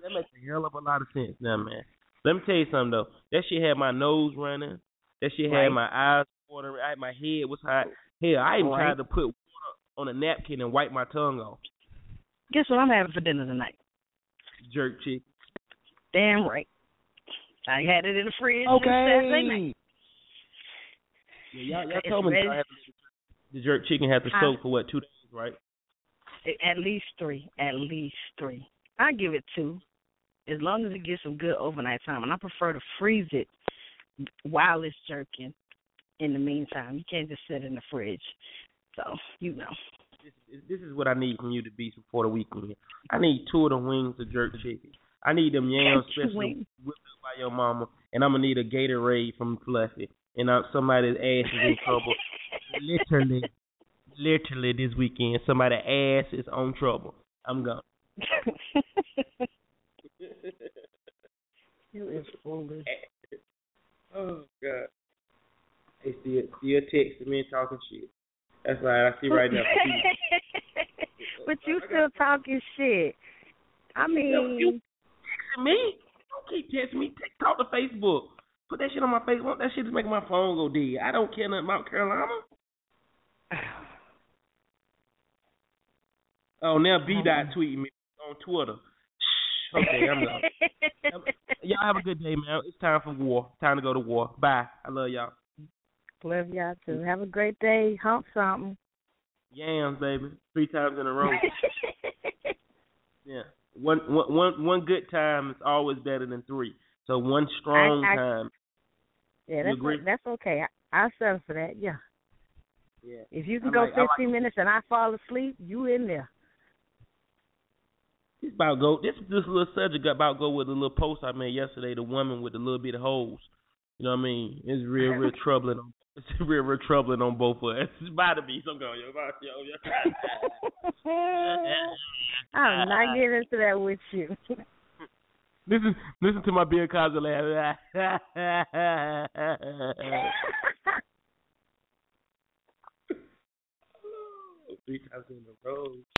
that makes a hell of a lot of sense now, man. Let me tell you something though. That shit had my nose running. That shit had Right. my eyes watering. I, my head was hot. Hell, I even Right. tried to put water on a napkin and wipe my tongue off. guess what I'm having for dinner tonight? Jerk chicken. Damn right. I had it in the fridge since Saturday night. Yeah, y'all, y'all told me ready. y'all have the jerk chicken had to Huh? soak for what two days, right? At least three. At least three. I give it two. As long as it gets some good overnight time. And I prefer to freeze it while it's jerking in the meantime. You can't just sit in the fridge. So, you know. This, this is what I need from you to be before the weekend. I need two of the wings of jerk chicken. I need them yams, Two especially whipped by your mama, and I'm gonna need a Gatorade from Fluffy, and uh, somebody's ass is in trouble. literally, literally this weekend, somebody's ass is on trouble. I'm gone. you is foolish. oh God. They still still texting me and talking shit. That's right. I see right now. but you still talking shit. I mean, you texting me? Don't keep texting me. Text, talk to Facebook. Put that shit on my Facebook. That shit is making my phone go dead. I don't care nothing about Carolina. Oh, now B mm-hmm. dot tweeting me on Twitter. Shh. Okay, I'm done. Y'all have a good day, man. It's time for war. Time to go to war. Bye. I love y'all. Love y'all too. Have a great day. Hump something. Yams, baby. Three times in a row. yeah. One, one, one, one good time is always better than three. So one strong I- I- time. Yeah, that's agree? that's okay. I, I'll settle for that. Yeah. Yeah. If you can I go like- I like- 15 minutes and I fall asleep, you in there. This about go. This this little subject about go with the little post I made yesterday. The woman with the little bit of holes. You know what I mean? It's real, real troubling. On, real, real troubling on both of us. It's about to be. So I'm going, yo, yo, yo. I'm not getting into that with you. Listen, listen to my Bill Cosby laugh. Three times in a row.